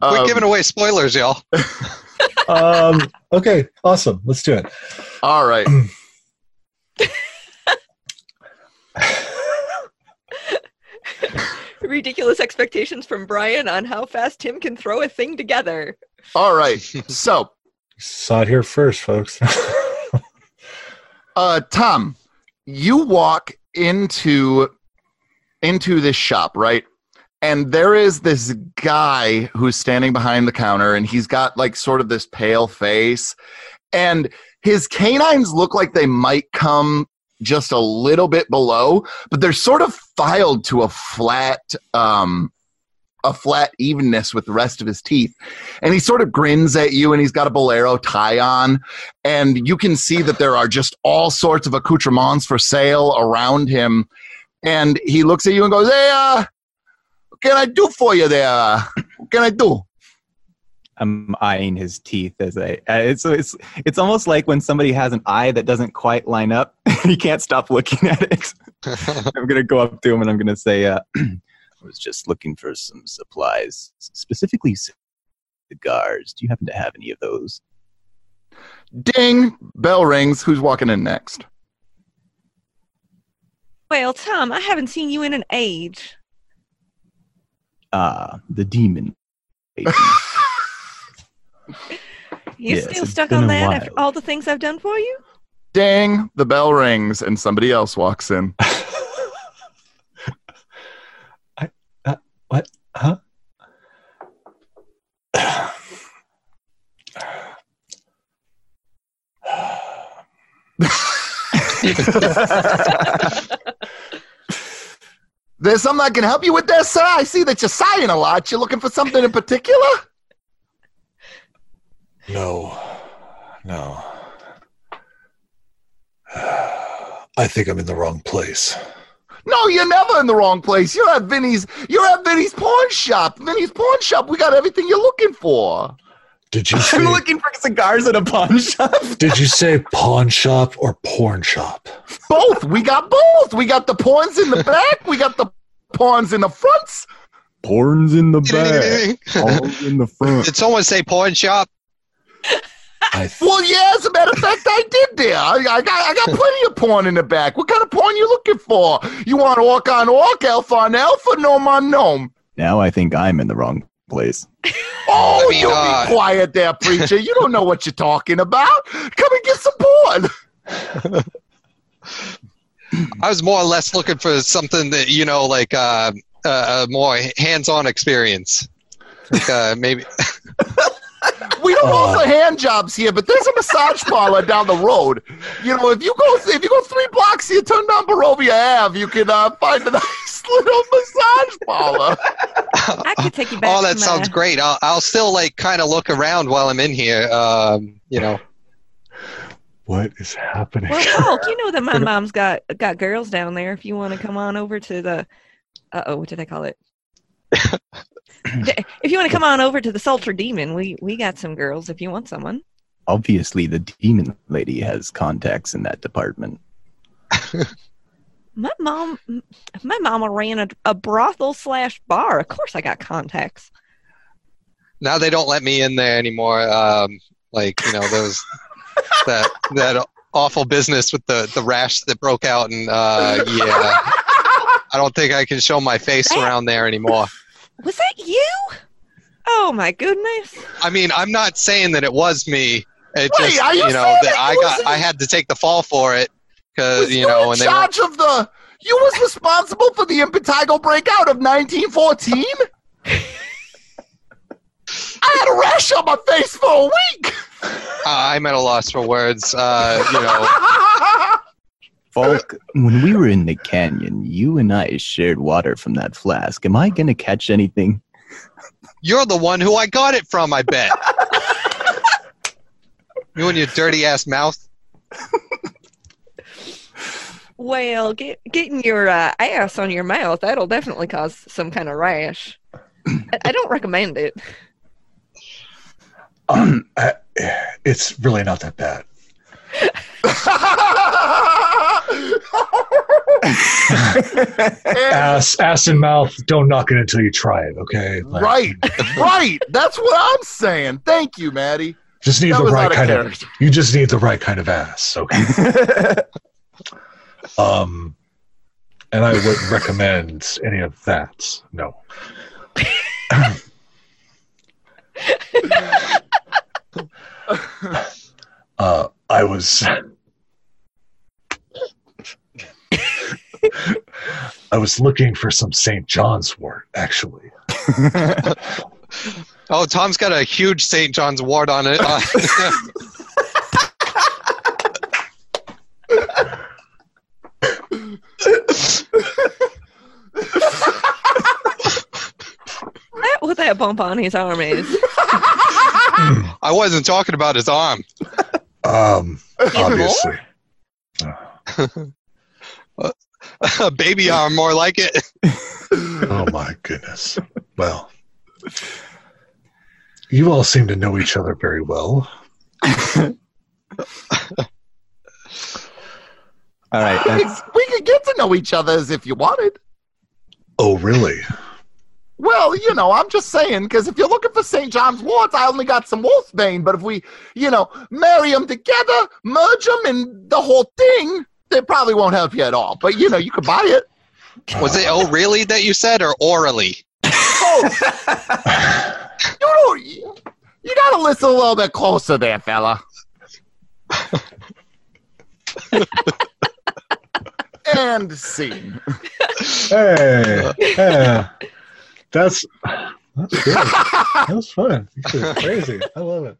Um, giving away spoilers, y'all. Um, okay, awesome. Let's do it. all right. Ridiculous expectations from Brian on how fast Tim can throw a thing together. All right. So, Saw it here first, folks. uh, Tom, you walk into into this shop, right? And there is this guy who's standing behind the counter, and he's got like sort of this pale face, and his canines look like they might come just a little bit below, but they're sort of filed to a flat, um, a flat evenness with the rest of his teeth. And he sort of grins at you, and he's got a bolero tie on, and you can see that there are just all sorts of accoutrements for sale around him. And he looks at you and goes, "Hey, uh, what can I do for you there? What can I do?" I'm eyeing his teeth as I. Uh, it's it's it's almost like when somebody has an eye that doesn't quite line up. he can't stop looking at it. I'm gonna go up to him and I'm gonna say, uh, "I was just looking for some supplies, specifically cigars. Do you happen to have any of those?" Ding! Bell rings. Who's walking in next? Well, Tom, I haven't seen you in an age. Ah, the demon. You Yes, still stuck on that after all the things I've done for you? Dang, The bell rings, and somebody else walks in. What? Huh? There's something I can help you with there, sir. I see that you're sighing a lot. You're looking for something in particular? No. No. I think I'm in the wrong place. No, you're never in the wrong place. You're at Vinny's. You're at Vinny's pawn shop. Vinny's pawn shop. We got everything you're looking for. Did you say, I'm looking for cigars at a pawn shop. did you say pawn shop or porn shop? Both. We got both. We got the pawns in the back. We got the pawns in the fronts. Porn's in the back. Pawns in the front. Did someone say pawn shop? Well, yeah. As a matter of fact, I did there. I, I got. I got plenty of porn in the back. What kind of porn you looking for? You want orc on orc, elf on elf, or gnome on gnome? Now I think I'm in the wrong place. Oh, I mean, you uh, be quiet there, preacher. You don't know what you're talking about. Come and get some porn. I was more or less looking for something that you know, like uh, uh, a more hands-on experience. Like, uh, maybe We don't Uh. offer hand jobs here, but there's a massage parlor down the road. You know, if you go if you go three blocks, you turn down Barovia Ave, you can uh, find a nice little massage parlor. I could take you back oh, that to sounds my- great. I'll, I'll still like kind of look around while I'm in here. Um, you know, What is happening? Well, Hulk, you know that my mom's got got girls down there. If you want to come on over to the, uh oh, what did I call it? If you want to come on over to the Sultry Demon, we we got some girls. If you want someone, Obviously, the demon lady has contacts in that department. my mom, my mama ran a, a brothel slash bar. Of course, I got contacts. now they don't let me in there anymore. Um, like you know those that that awful business with the the rash that broke out, and uh, yeah, I don't think I can show my face around there anymore. Was that you? Oh my goodness! I mean, I'm not saying that it was me. It Wait, just are you you know saying that that I you got was- I had to take the fall for it because Was you know in when they were charge of the you was responsible for the Impetigo breakout of 1914? I had a rash on my face for a week. I'm at a loss for words. Uh, you know, Falk, when we were in the canyon, you and I shared water from that flask. Am I going to catch anything? you're the one who I got it from. I bet. you and your dirty ass mouth. Well, get, getting your uh, ass on your mouth, that'll definitely cause some kind of rash. I, I don't recommend it. Um, I- it's really not that bad. ass, ass and mouth. Don't knock it until you try it. Okay. Like, right, right. That's what I'm saying. Thank you, Matty. Just need That the right of kind of. You just need the right kind of ass. Okay. um, and I wouldn't recommend any of that. No. uh, I was. I was looking for some St. John's wort, actually. Oh, Tom's got a huge St. John's wort on it. Uh, That what that bump on his arm is. I wasn't talking about his arm. Um, Even obviously. A baby arm, more like it. oh my goodness. Well, you all seem to know each other very well. All right. We could, we could get to know each other as if you wanted. Oh, really? Well, you know, I'm just saying, because if you're looking for St. John's warts, I only got some wolfsbane. But if we, you know, marry them together, merge them, and the whole thing, it probably won't help you at all. But, you know, you could buy it. Was it oh really that you said or orally? Oh, you know, you, you got to listen a little bit closer there, fella. and scene. Hey, yeah. That's that's good. That was fun. This is crazy. I love it.